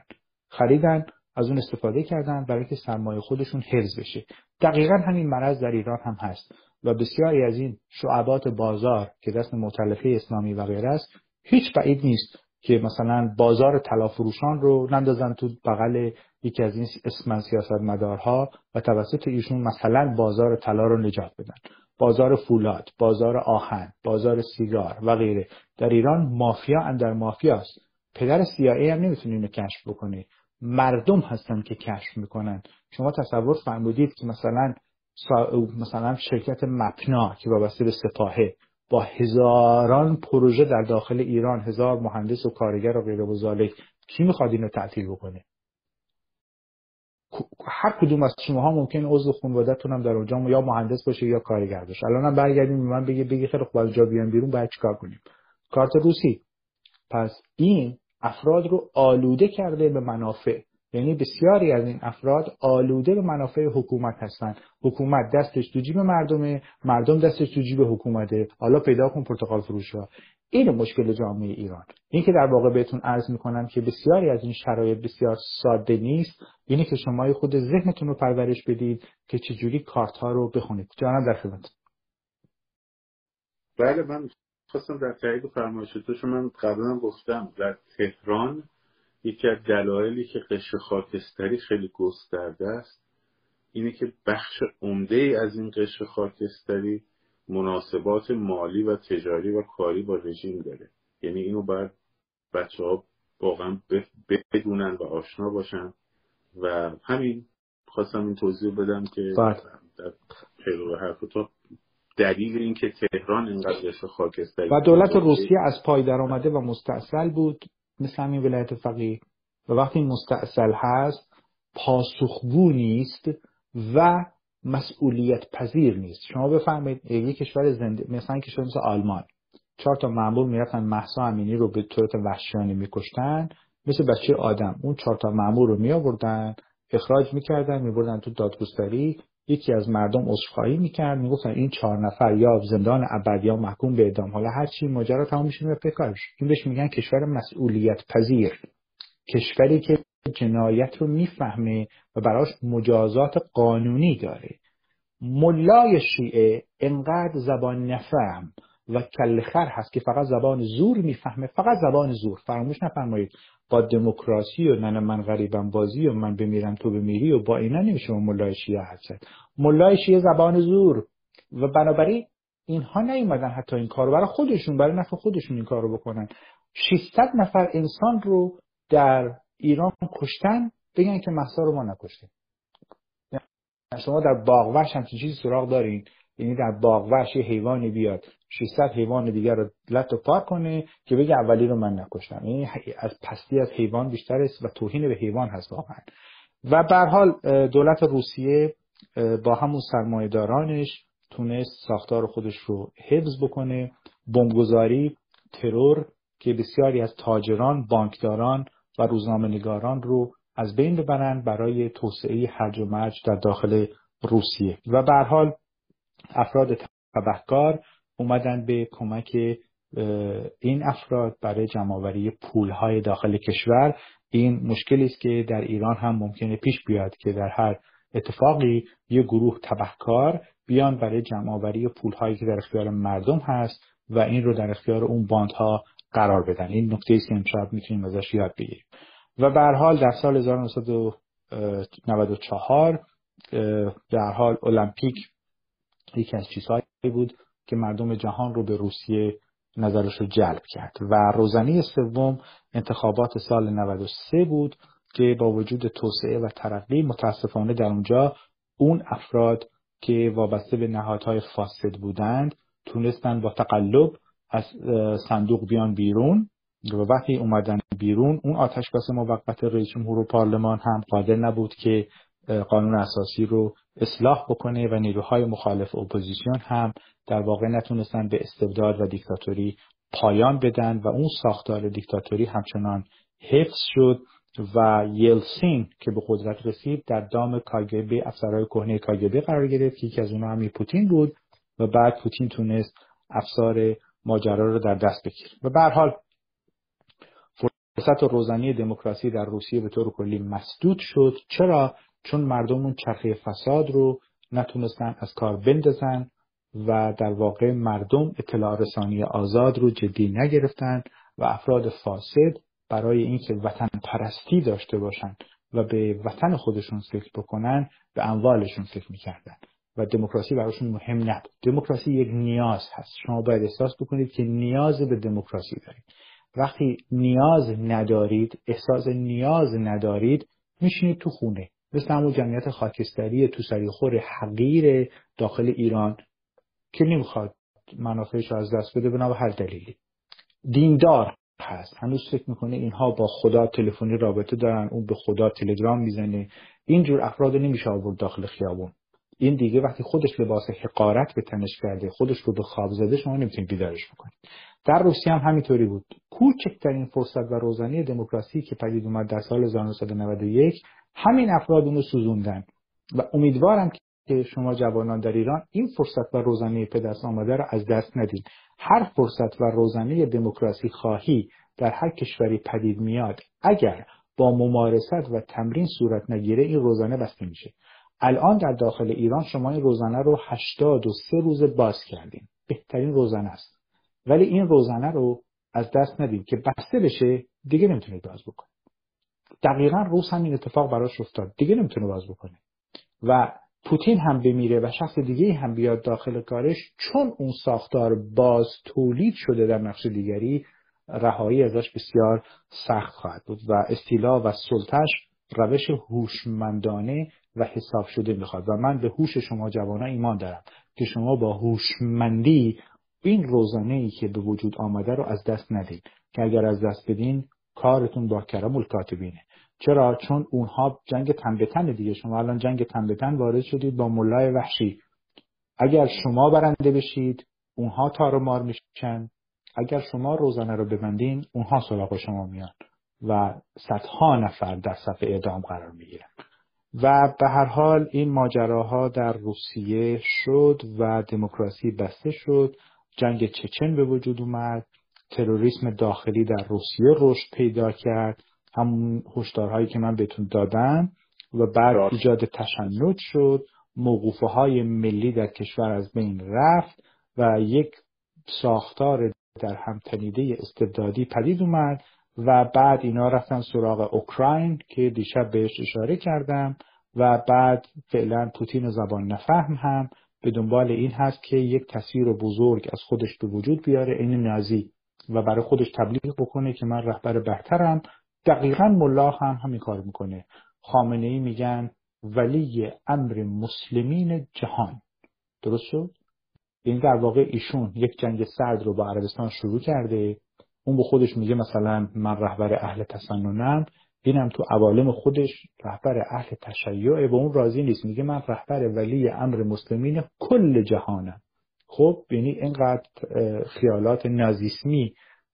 خریدن از اون استفاده کردن برای که سرمایه خودشون حفظ بشه. دقیقا همین مرض در ایران هم هست و بسیاری از این شعبات بازار که دست متلفه اسلامی و غیره است هیچ بعید نیست که مثلا بازار طلافروشان رو نندازن تو بغل یکی از این اسمن سیاست مدارها و توسط ایشون مثلا بازار طلا رو نجات بدن. بازار فولاد بازار آهن بازار سیگار و غیره. در ایران مافیا اندر مافیاست. پدر CIA هم نمی‌تونه اینو کشف بکنه. مردم هستن که کشف می‌کنن. شما تصور فرمودید که مثلا مثلا شرکت مپنا که وابسته به سپاهه با هزاران پروژه در داخل ایران هزار مهندس و کارگر و غیر و کی می‌خواد اینو تعطیل بکنه؟ هر کدوم از شماها ممکن عضو خانواده‌تون هم در اونجا یا مهندس باشه یا کارگر باشه. الانم برگردیم به من بگه بگی خیلی خوب جا بیان بیرون باید چیکار کنیم؟ کارت روسی. پس این افراد رو آلوده کرده به منافع. یعنی بسیاری از این افراد آلوده به منافع حکومت هستند حکومت دستش تو جیب مردمه مردم دستش تو جیب حکومته. حالا پیدا کن پرتقال فروش این مشکل جامعه ایران. این که در واقع بهتون عرض می‌کنم که بسیاری از این شرایط بسیار ساده نیست. اینه که شما خود ذهنتون رو پرورش بدید که چجوری کارت ها رو بخونید. جانم در خدمت بله من خواستم در تایید فرمایشاتش من قبلا گفتم در تهران یکی از دلایلی که قشر خاکستری خیلی گسترده است اینه که بخش عمده ای از این قشر خاکستری مناسبات مالی و تجاری و کاری با رژیم داره. یعنی اینو باید بچه ها واقعا بدونن و آشنا باشن. و همین خواستم این توضیح بدم که بله. در پیرو حرف تو دلیل اینکه تهران اینقدر خاکستری و دولت روسیه از پای در آمده و مستاصل بود. مثل همین ولایت فقیه. و وقتی مستاصل هست پاسخگو نیست و مسئولیت پذیر نیست. شما بفهمید یک کشور زنده مثلا کشور مثل آلمان. چهار تا مامور می‌رفتن محسا امینی رو به طورت وحشیانه میکشتن مثل بچه آدم. اون چهار تا مامور رو می آوردن اخراج می‌کردن میبردن تو دادگستری. یکی از مردم عذرخواهی می‌کرد. می‌گفتن این چهار نفر یا زندان ابد یا محکوم به اعدام. حالا هر چی ماجرا تمام میشه به کارش این بهش میگن کشور مسئولیت پذیر. کشوری که جنایت رو می‌فهمه و براش مجازات قانونی داره. ملای شیعه انقدر زبان نفهم و کلخر هست که فقط زبان زور می‌فهمه. فقط زبان زور. فراموش نفرمایید. با دموکراسی و نه من غریبم بازی و من بمیرم تو بمیری و با اینا نمیشه ملای شیعه هست ملای شیعه زبان زور. و بنابراین اینها نیومدن حتی این کارو برای خودشون برای نفع خودشون این کارو بکنن. 600 نفر انسان رو در ایران کشتن بگن که محسا رو ما نکشتیم. شما در باغوش همچین چیزی سراغ دارین. یعنی در باغوش یه حیوانی بیاد. 600 حیوان دیگر رو لط و پار کنه که بگه اولی رو من نکشتم. یعنی از پستی از حیوان بیشتر است و توهین به حیوان هست واقعا. و به حال دولت روسیه با همون سرمایه‌دارانش تونست ساختار خودش رو حفظ بکنه. بمبگذاری ترور که بسیاری از تاجران بانکداران و روزنامه نگاران رو از بین ببرند برای توسعه هرج و مرج در داخل روسیه. و به حال افراد تبهکار اومدن به کمک این افراد برای جمعآوری پولهای داخل کشور. این مشکلی است که در ایران هم ممکنه پیش بیاد که در هر اتفاقی یه گروه تبهکار بیان برای جمعآوری پولهایی که در اختیار مردم هست و این رو در اختیار اون باندها قرار بدن. این نکته است که امشب می‌تونیم ازش یاد بگیریم. و به حال در سال 1994 در حال المپیک یکی از چیزهایی بود که مردم جهان رو به روسیه نظرش رو جلب کرد. و روزنی سوم انتخابات سال 93 بود که با وجود توسعه و ترقی متاسفانه در اونجا اون افراد که وابسته به نهادهای فاسد بودند تونستن با تقلب از صندوق بیان بیرون و وقتی اومدن بیرون اون آتش بس موقت رئیس جمهور و پارلمان هم قادر نبود که قانون اساسی رو اصلاح بکنه و نیروهای مخالف اپوزیسیون هم در واقع نتونستن به استبداد و دیکتاتوری پایان بدن و اون ساختار دیکتاتوری همچنان حفظ شد و یلسین که به قدرت رسید در دام کاگبه افسرهای کهنه کاگبه قرار گرفت که یکی از اونها هم پوتین بود و بعد پوتین تونست افسار ماجرا رو در دست بگیره. و به حال فرصت روزنی دموکراسی در روسیه به طور کلی مسدود شد. چرا؟ چون مردم اون چرخه فساد رو نتونستن از کار بندازن و در واقع مردم اطلاع رسانی آزاد رو جدی نگرفتن و افراد فاسد برای اینکه وطن پرستی داشته باشن و به وطن خودشون فکر بکنن به اموالشون فکر می‌کردن. و دموکراسی براشون مهم نبود. دموکراسی یک نیاز هست. شما باید احساس بکنید که نیاز به دموکراسی دارید. وقتی نیاز ندارید احساس نیاز ندارید میشینید تو خونه. مثل همون جمعیت خاکستری تو سریخور حقیر داخل ایران که نمی‌خواد منافعش رو از دست بده به هر دلیلی. دیندار هست. هنوز فکر می‌کنه اینها با خدا تلفنی رابطه دارن اون به خدا تلگرام می‌زنه. اینجور افراد نمیشه آورد داخل خیابون. این دیگه وقتی خودش لباس حقارت به تنش کرده خودش رو به خواب زده شما نمی‌تونید بیدارش بکنید. در روسیه هم همینطوری بود. کوچکترین فرصت و روزنی دموکراسی که پدید اومد در سال 1991 همین افراد سوزوندن. و امیدوارم که شما جوانان در ایران این فرصت و روزنه به آمده را از دست ندید هر فرصت و روزنه دموکراسی خواهی در هر کشوری پدید میاد اگر با ممارست و تمرین صورت نگیره این روزنه بسته میشه. الان در داخل ایران شما این روزنه رو 83 روز باز کردین. بهترین روزنه است. ولی این روزنه رو از دست ندید که بسته بشه دیگه نمی‌تونید باز بکنید. دقیقا روز هم این اتفاق براش افتاد. دیگه نمی‌تونه باز بکنه. و پوتین هم بمیره و شخص دیگه هم بیاد داخل کارش چون اون ساختار باز تولید شده در نقش دیگری رهایی ازش بسیار سخت خواهد بود و استیلا و سلطش روش هوشمندانه و حساب شده می‌خواد و من به هوش شما جوانان ایمان دارم که شما با هوشمندی این روزانه ای که به وجود آمده رو از دست ندید که اگر از دست بدین کارتون با کرم الکاتبینه چرا؟ چون اونها جنگ تن دیگه. شما الان جنگ تن وارد شدید با ملای وحشی. اگر شما برنده بشید اونها تار و مار میشن اگر شما روزانه رو ببندین اونها سراغ شما میان و صدها نفر در صفحه اعدام قرار می‌گیرن. و به هر حال این ماجراها در روسیه شد و دموکراسی بسته شد. جنگ چچن به وجود اومد. تروریسم داخلی در روسیه رشد پیدا کرد. همون هشدارهایی که من بهتون دادم و بعد ایجاد تشنج شد موقوفه های ملی در کشور از بین رفت و یک ساختار در هم تنیده استبدادی پدید اومد و بعد اینا رفتن سراغ اوکراین که دیشب بهش اشاره کردم و بعد فعلا پوتین زبان نفهم هم به دنبال این هست که یک تصویر بزرگ از خودش به وجود بیاره این نازی و برای خودش تبلیغ بکنه که من رهبر بهترم دقیقا ملا هم همین کار می‌کنه. خامنه ای میگن ولی امر مسلمین جهان. درست شد؟ این در واقع ایشون یک جنگ سرد رو با عربستان شروع کرده. اون به خودش میگه مثلا من رهبر اهل تسننم اینم تو عوالم خودش رهبر اهل تشیع و اون راضی نیست. میگه من رهبر ولی امر مسلمین کل جهانم. خب یعنی اینقدر خیالات نازیسمی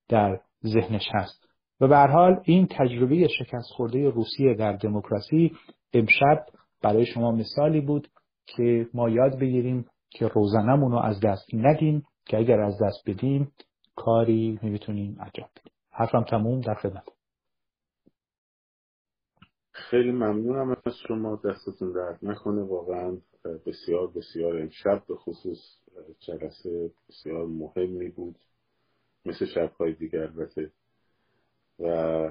در ذهنش هست. و به حال این تجربه شکست خورده روسیه در دموکراسی امشب برای شما مثالی بود که ما یاد بگیریم که روزنمون رو از دست ندیم که اگر از دست بدیم کاری می‌تونیم انجام بدیم. حرفم تموم در خدمت. خیلی ممنونم از شما. دستتون درد نکنه. واقعا بسیار بسیار امشب به خصوص جلسه بسیار مهمی بود. مثل شبهای دیگر البته و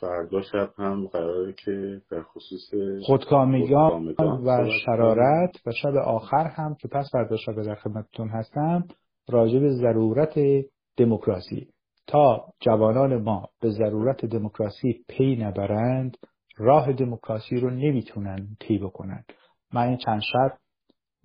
فردا شب هم قراره که در خصوص خودکامگان و شرارت و شب آخر هم که پس فردا شب در خدمتتون هستم راجع به ضرورت دموکراسی. تا جوانان ما به ضرورت دموکراسی پی نبرند راه دموکراسی رو نمی‌تونن طی بکنن. من این چند شب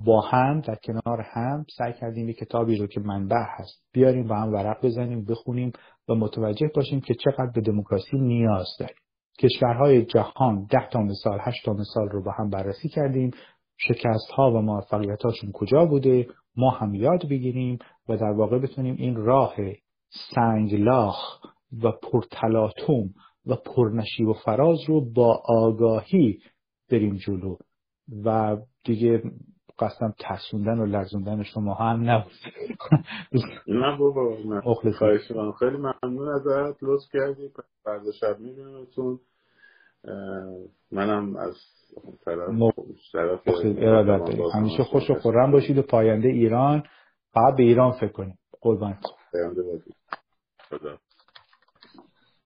با هم در کنار هم سعی کردیم یک کتابی رو که منبع هست بیاریم با هم ورق بزنیم بخونیم. و متوجه باشیم که چقدر به دموکراسی نیاز داریم. کشورهای جهان ده تا مثال هشت تا مثال رو با هم بررسی کردیم. شکست ها و موفقیت هاشون کجا بوده؟ ما هم یاد بگیریم و در واقع بتونیم این راه سنگلاخ و پرتلاتوم و پرنشیب و فراز رو با آگاهی بریم جلو. و دیگه قصدم ترسوندن و لرزوندن شما هم نبود. نه بابا نه. خواهش من خیلی ممنون ازت. لطف کردی. فردا شب میبینمتون. منم از طرف ارادت همیشه خوش و خورم باشید و پاینده ایران. فقط به ایران فکر کنید قربان پاینده باشید خدا.